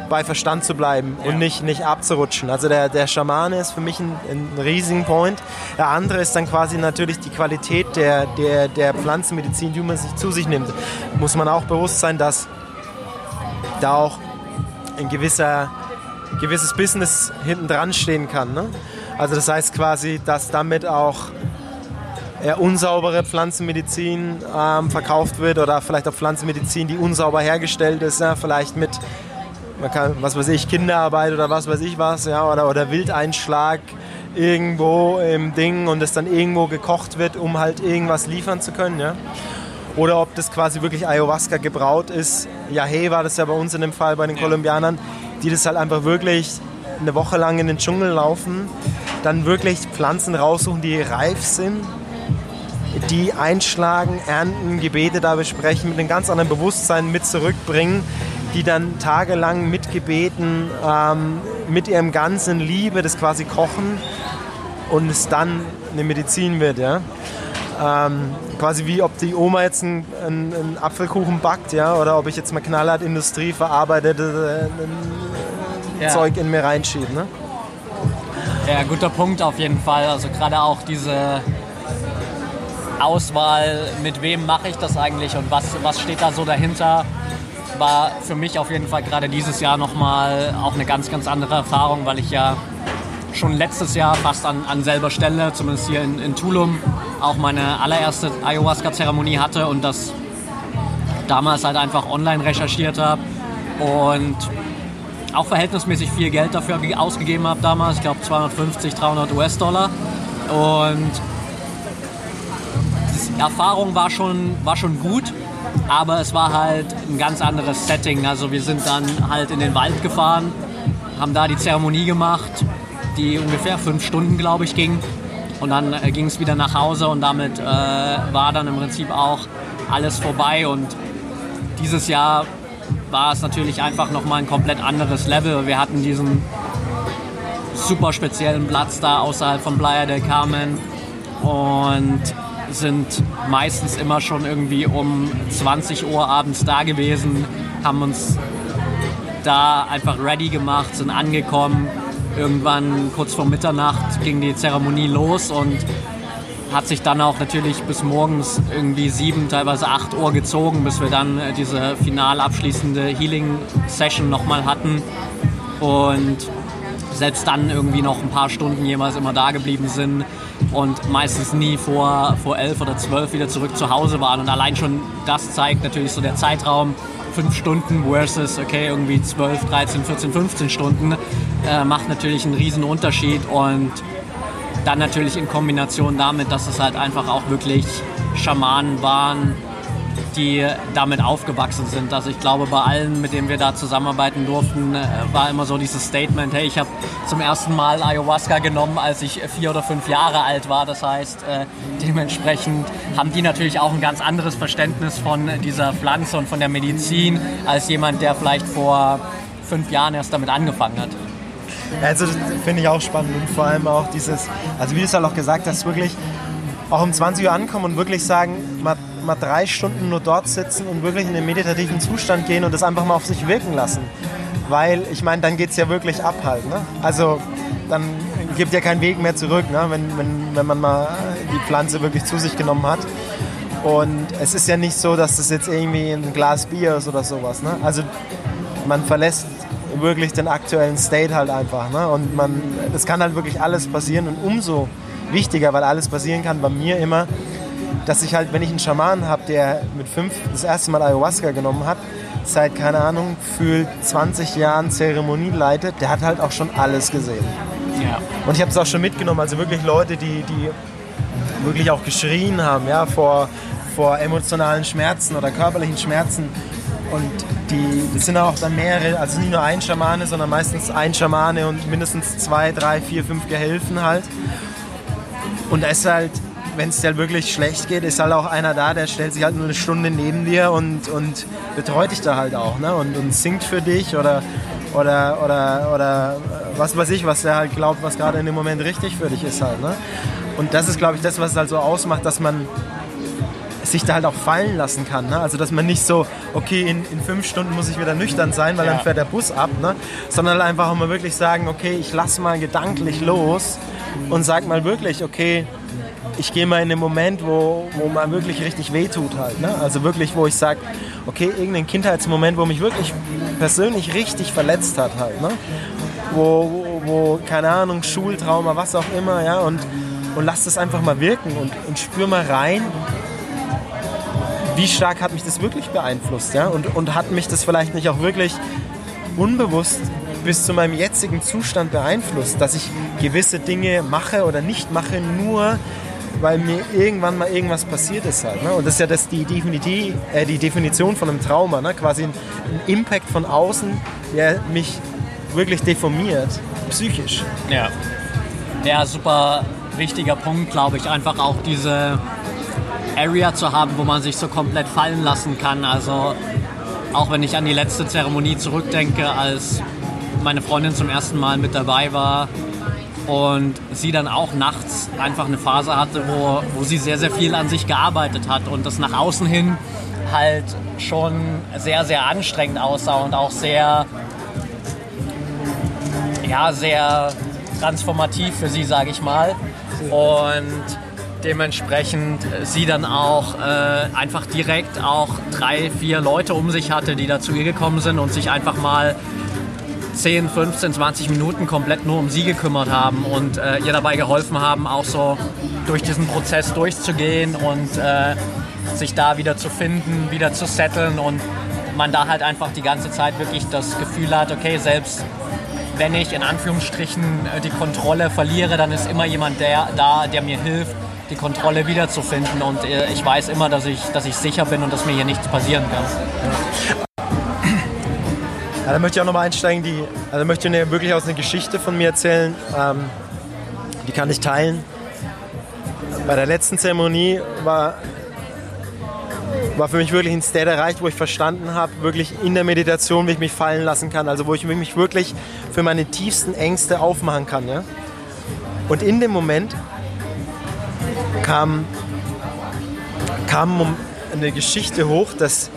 bei Verstand zu bleiben ja. und nicht, nicht abzurutschen. Also der, der Schamane ist für mich ein, ein riesigen Point. Der andere ist dann quasi natürlich die Qualität der, der, der Pflanzenmedizin, die man sich zu sich nimmt. Muss man auch bewusst sein, dass da auch ein gewisser, gewisses Business hinten dran stehen kann. Ne? Also das heißt quasi, dass damit auch eher unsaubere Pflanzenmedizin ähm, verkauft wird oder vielleicht auch Pflanzenmedizin, die unsauber hergestellt ist, ja, vielleicht mit man kann, was weiß ich, Kinderarbeit oder was weiß ich was, ja, oder, oder Wildeinschlag irgendwo im Ding und es dann irgendwo gekocht wird, um halt irgendwas liefern zu können, ja. Oder ob das quasi wirklich Ayahuasca gebraut ist. Ja, hey, war das ja bei uns in dem Fall bei den. Kolumbianern, die das halt einfach wirklich eine Woche lang in den Dschungel laufen, dann wirklich Pflanzen raussuchen, die reif sind, die einschlagen, ernten, Gebete da besprechen, mit einem ganz anderen Bewusstsein mit zurückbringen, die dann tagelang mit Gebeten, ähm, mit ihrem ganzen Liebe das quasi kochen und es dann eine Medizin wird. Ja? Ähm, quasi wie ob die Oma jetzt einen, einen, Apfelkuchen backt ja? oder ob ich jetzt mal knallhart Industrie verarbeitete äh, ja. Zeug in mir reinschiebe. Ne? Ja, guter Punkt auf jeden Fall. Also gerade auch diese Auswahl, mit wem mache ich das eigentlich und was, was steht da so dahinter war für mich auf jeden Fall gerade dieses Jahr nochmal auch eine ganz, ganz andere Erfahrung, weil ich ja schon letztes Jahr fast an, an selber Stelle, zumindest hier in, in Tulum, auch meine allererste Ayahuasca-Zeremonie hatte und das damals halt einfach online recherchiert habe und auch verhältnismäßig viel Geld dafür ausgegeben habe damals, ich glaube 250, 300 US-Dollar. Und die Erfahrung war schon, war schon gut, aber es war halt ein ganz anderes Setting. Also wir sind dann halt in den Wald gefahren, haben da die Zeremonie gemacht, die ungefähr fünf Stunden, glaube ich, ging. Und dann äh, ging es wieder nach Hause und damit äh, war dann im Prinzip auch alles vorbei. Und dieses Jahr war es natürlich einfach nochmal ein komplett anderes Level. Wir hatten diesen super speziellen Platz da außerhalb von Playa del Carmen und sind meistens immer schon irgendwie um 20 Uhr abends da gewesen, haben uns da einfach ready gemacht, sind angekommen. Irgendwann kurz vor Mitternacht ging die Zeremonie los und hat sich dann auch natürlich bis morgens irgendwie sieben, teilweise acht Uhr gezogen, bis wir dann äh, diese final abschließende Healing-Session nochmal hatten. Und selbst dann irgendwie noch ein paar Stunden jemals immer da geblieben sind und meistens nie vor, vor elf oder zwölf wieder zurück zu Hause waren. Und allein schon das zeigt natürlich so der Zeitraum, fünf Stunden versus, okay, irgendwie 12, 13, 14, 15 Stunden, äh, macht natürlich einen riesen Unterschied und dann natürlich in Kombination damit, dass es halt einfach auch wirklich Schamanen waren, die damit aufgewachsen sind. Also ich glaube, bei allen, mit denen wir da zusammenarbeiten durften, äh, war immer so dieses Statement, hey, ich habe zum ersten Mal Ayahuasca genommen, als ich vier oder fünf Jahre alt war. Das heißt, äh, dementsprechend haben die natürlich auch ein ganz anderes Verständnis von dieser Pflanze und von der Medizin als jemand, der vielleicht vor fünf Jahren erst damit angefangen hat. Also finde ich auch spannend und vor allem auch dieses, also wie du es halt auch gesagt hast, wirklich auch um 20 Uhr ankommen und wirklich sagen, man mal drei Stunden nur dort sitzen und wirklich in den meditativen Zustand gehen und das einfach mal auf sich wirken lassen. Weil, ich meine, dann geht es ja wirklich ab halt. Ne? Also dann gibt ja keinen Weg mehr zurück, ne? wenn, wenn, wenn man mal die Pflanze wirklich zu sich genommen hat. Und es ist ja nicht so, dass das jetzt irgendwie ein Glas Bier ist oder sowas. Ne? Also man verlässt wirklich den aktuellen State halt einfach. Ne? Und man, es kann halt wirklich alles passieren und umso wichtiger, weil alles passieren kann bei mir immer, dass ich halt, wenn ich einen Schaman habe, der mit fünf das erste Mal Ayahuasca genommen hat, seit, keine Ahnung, für 20 Jahren Zeremonie leitet, der hat halt auch schon alles gesehen. Ja. Und ich habe es auch schon mitgenommen, also wirklich Leute, die, die wirklich auch geschrien haben, ja, vor, vor emotionalen Schmerzen oder körperlichen Schmerzen. Und die, das sind auch dann mehrere, also nicht nur ein Schamane, sondern meistens ein Schamane und mindestens zwei, drei, vier, fünf Gehilfen halt. Und da ist halt wenn es dir halt wirklich schlecht geht, ist halt auch einer da, der stellt sich halt nur eine Stunde neben dir und, und betreut dich da halt auch ne? und, und singt für dich oder, oder, oder, oder was weiß ich, was er halt glaubt, was gerade in dem Moment richtig für dich ist halt. Ne? Und das ist, glaube ich, das, was es halt so ausmacht, dass man sich da halt auch fallen lassen kann. Ne? Also dass man nicht so, okay, in, in fünf Stunden muss ich wieder nüchtern sein, weil Ja. dann fährt der Bus ab, ne? sondern halt einfach auch mal wirklich sagen, okay, ich lasse mal gedanklich los und sag mal wirklich, okay, ich gehe mal in den Moment, wo, wo man wirklich richtig wehtut halt. Ne? Also wirklich, wo ich sage, okay, irgendein Kindheitsmoment, wo mich wirklich persönlich richtig verletzt hat halt. Ne? Wo, wo, wo, keine Ahnung, Schultrauma, was auch immer, ja, und, und lass das einfach mal wirken und, und spür mal rein, wie stark hat mich das wirklich beeinflusst, ja, und, und hat mich das vielleicht nicht auch wirklich unbewusst bis zu meinem jetzigen Zustand beeinflusst, dass ich gewisse Dinge mache oder nicht mache, nur weil mir irgendwann mal irgendwas passiert ist halt. Ne? Und das ist ja das, die, Definitiv, äh, die Definition von einem Trauma, ne? quasi ein, ein Impact von außen, der mich wirklich deformiert, psychisch. Ja. Ja, super wichtiger Punkt, glaube ich, einfach auch diese Area zu haben, wo man sich so komplett fallen lassen kann. Also auch wenn ich an die letzte Zeremonie zurückdenke, als meine Freundin zum ersten Mal mit dabei war und sie dann auch nachts einfach eine Phase hatte, wo, wo sie sehr, sehr viel an sich gearbeitet hat und das nach außen hin halt schon sehr, sehr anstrengend aussah und auch sehr, ja, sehr transformativ für sie, sage ich mal. Und dementsprechend sie dann auch äh, einfach direkt auch drei, vier Leute um sich hatte, die da zu ihr gekommen sind und sich einfach mal 10, 15, 20 Minuten komplett nur um sie gekümmert haben und äh, ihr dabei geholfen haben, auch so durch diesen Prozess durchzugehen und äh, sich da wieder zu finden, wieder zu setteln und man da halt einfach die ganze Zeit wirklich das Gefühl hat, okay, selbst wenn ich in Anführungsstrichen äh, die Kontrolle verliere, dann ist immer jemand der, da, der mir hilft, die Kontrolle wiederzufinden und äh, ich weiß immer, dass ich, dass ich sicher bin und dass mir hier nichts passieren kann. Ja, da möchte ich auch nochmal einsteigen, die, also möchte ich wirklich aus einer Geschichte von mir erzählen, ähm, die kann ich teilen. Bei der letzten Zeremonie war, war für mich wirklich ein State erreicht, wo ich verstanden habe, wirklich in der Meditation, wie ich mich fallen lassen kann, also wo ich mich wirklich für meine tiefsten Ängste aufmachen kann. Ja? Und in dem Moment kam, kam eine Geschichte hoch, dass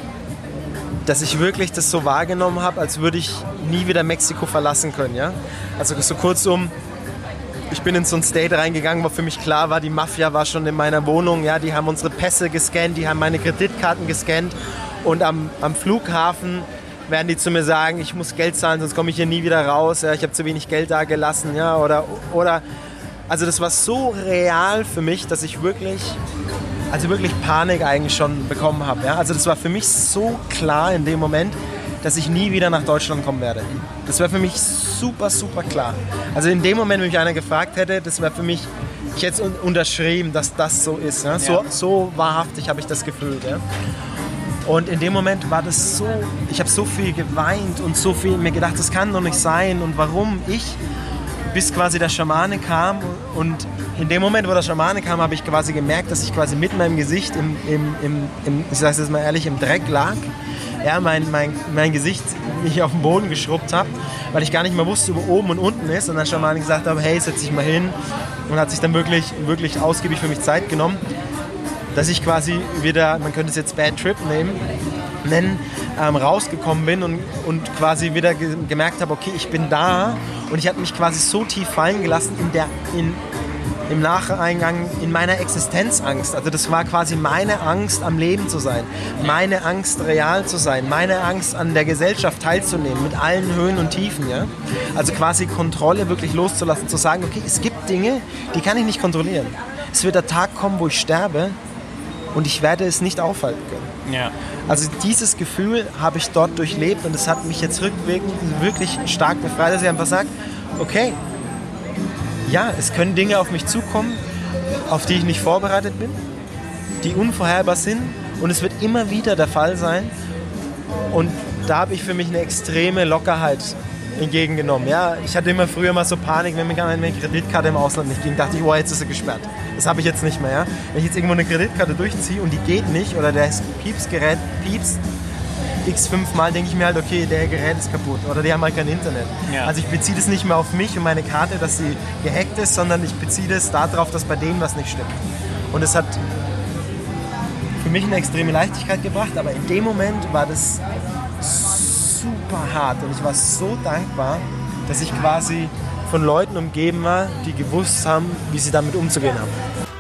dass ich wirklich das so wahrgenommen habe, als würde ich nie wieder Mexiko verlassen können. Ja? Also so kurzum, ich bin in so ein State reingegangen, wo für mich klar war, die Mafia war schon in meiner Wohnung, ja, die haben unsere Pässe gescannt, die haben meine Kreditkarten gescannt und am, am Flughafen werden die zu mir sagen, ich muss Geld zahlen, sonst komme ich hier nie wieder raus, ja, ich habe zu wenig Geld da gelassen, ja, oder, oder, also das war so real für mich, dass ich wirklich also wirklich Panik eigentlich schon bekommen habe. Ja? Also das war für mich so klar in dem Moment, dass ich nie wieder nach Deutschland kommen werde. Das war für mich super, super klar. Also in dem Moment, wenn mich einer gefragt hätte, das wäre für mich, ich hätte es unterschrieben, dass das so ist. Ja? So, so wahrhaftig habe ich das gefühlt. Ja? Und in dem Moment war das so, ich habe so viel geweint und so viel mir gedacht, das kann doch nicht sein und warum ich, bis quasi der Schamane kam und in dem Moment, wo der Schamane kam, habe ich quasi gemerkt, dass ich quasi mit meinem Gesicht im, im, im, im ich sage jetzt mal ehrlich, im Dreck lag. Ja, mein, mein, mein Gesicht mich auf den Boden geschrubbt habe, weil ich gar nicht mehr wusste, wo oben und unten ist. Und der Schamane gesagt hat, hey, setz dich mal hin. Und hat sich dann wirklich, wirklich ausgiebig für mich Zeit genommen, dass ich quasi wieder, man könnte es jetzt Bad Trip nehmen, nennen, ähm, rausgekommen bin und, und quasi wieder ge gemerkt habe, okay, ich bin da. Und ich habe mich quasi so tief fallen gelassen in der, in, im Nacheingang in meiner Existenzangst. Also das war quasi meine Angst, am Leben zu sein, meine Angst, real zu sein, meine Angst, an der Gesellschaft teilzunehmen, mit allen Höhen und Tiefen. Ja? Also quasi Kontrolle wirklich loszulassen, zu sagen, okay, es gibt Dinge, die kann ich nicht kontrollieren. Es wird der Tag kommen, wo ich sterbe und ich werde es nicht aufhalten können. Ja. Also dieses Gefühl habe ich dort durchlebt und es hat mich jetzt rückwirkend wirklich stark befreit, dass ich einfach sage, okay, ja, es können Dinge auf mich zukommen, auf die ich nicht vorbereitet bin, die unvorherbar sind und es wird immer wieder der Fall sein und da habe ich für mich eine extreme Lockerheit entgegengenommen. Ja, ich hatte immer früher mal so Panik, wenn mir meine Kreditkarte im Ausland nicht ging, dachte ich, oh, jetzt ist sie gesperrt. Das habe ich jetzt nicht mehr. Ja? Wenn ich jetzt irgendwo eine Kreditkarte durchziehe und die geht nicht oder das Piepsgerät piepst x fünfmal, denke ich mir halt, okay, der Gerät ist kaputt oder die haben halt kein Internet. Ja. Also ich beziehe das nicht mehr auf mich und meine Karte, dass sie gehackt ist, sondern ich beziehe das darauf, dass bei denen was nicht stimmt. Und es hat für mich eine extreme Leichtigkeit gebracht, aber in dem Moment war das super hart und ich war so dankbar, dass ich quasi von Leuten umgeben war, die gewusst haben, wie sie damit umzugehen haben.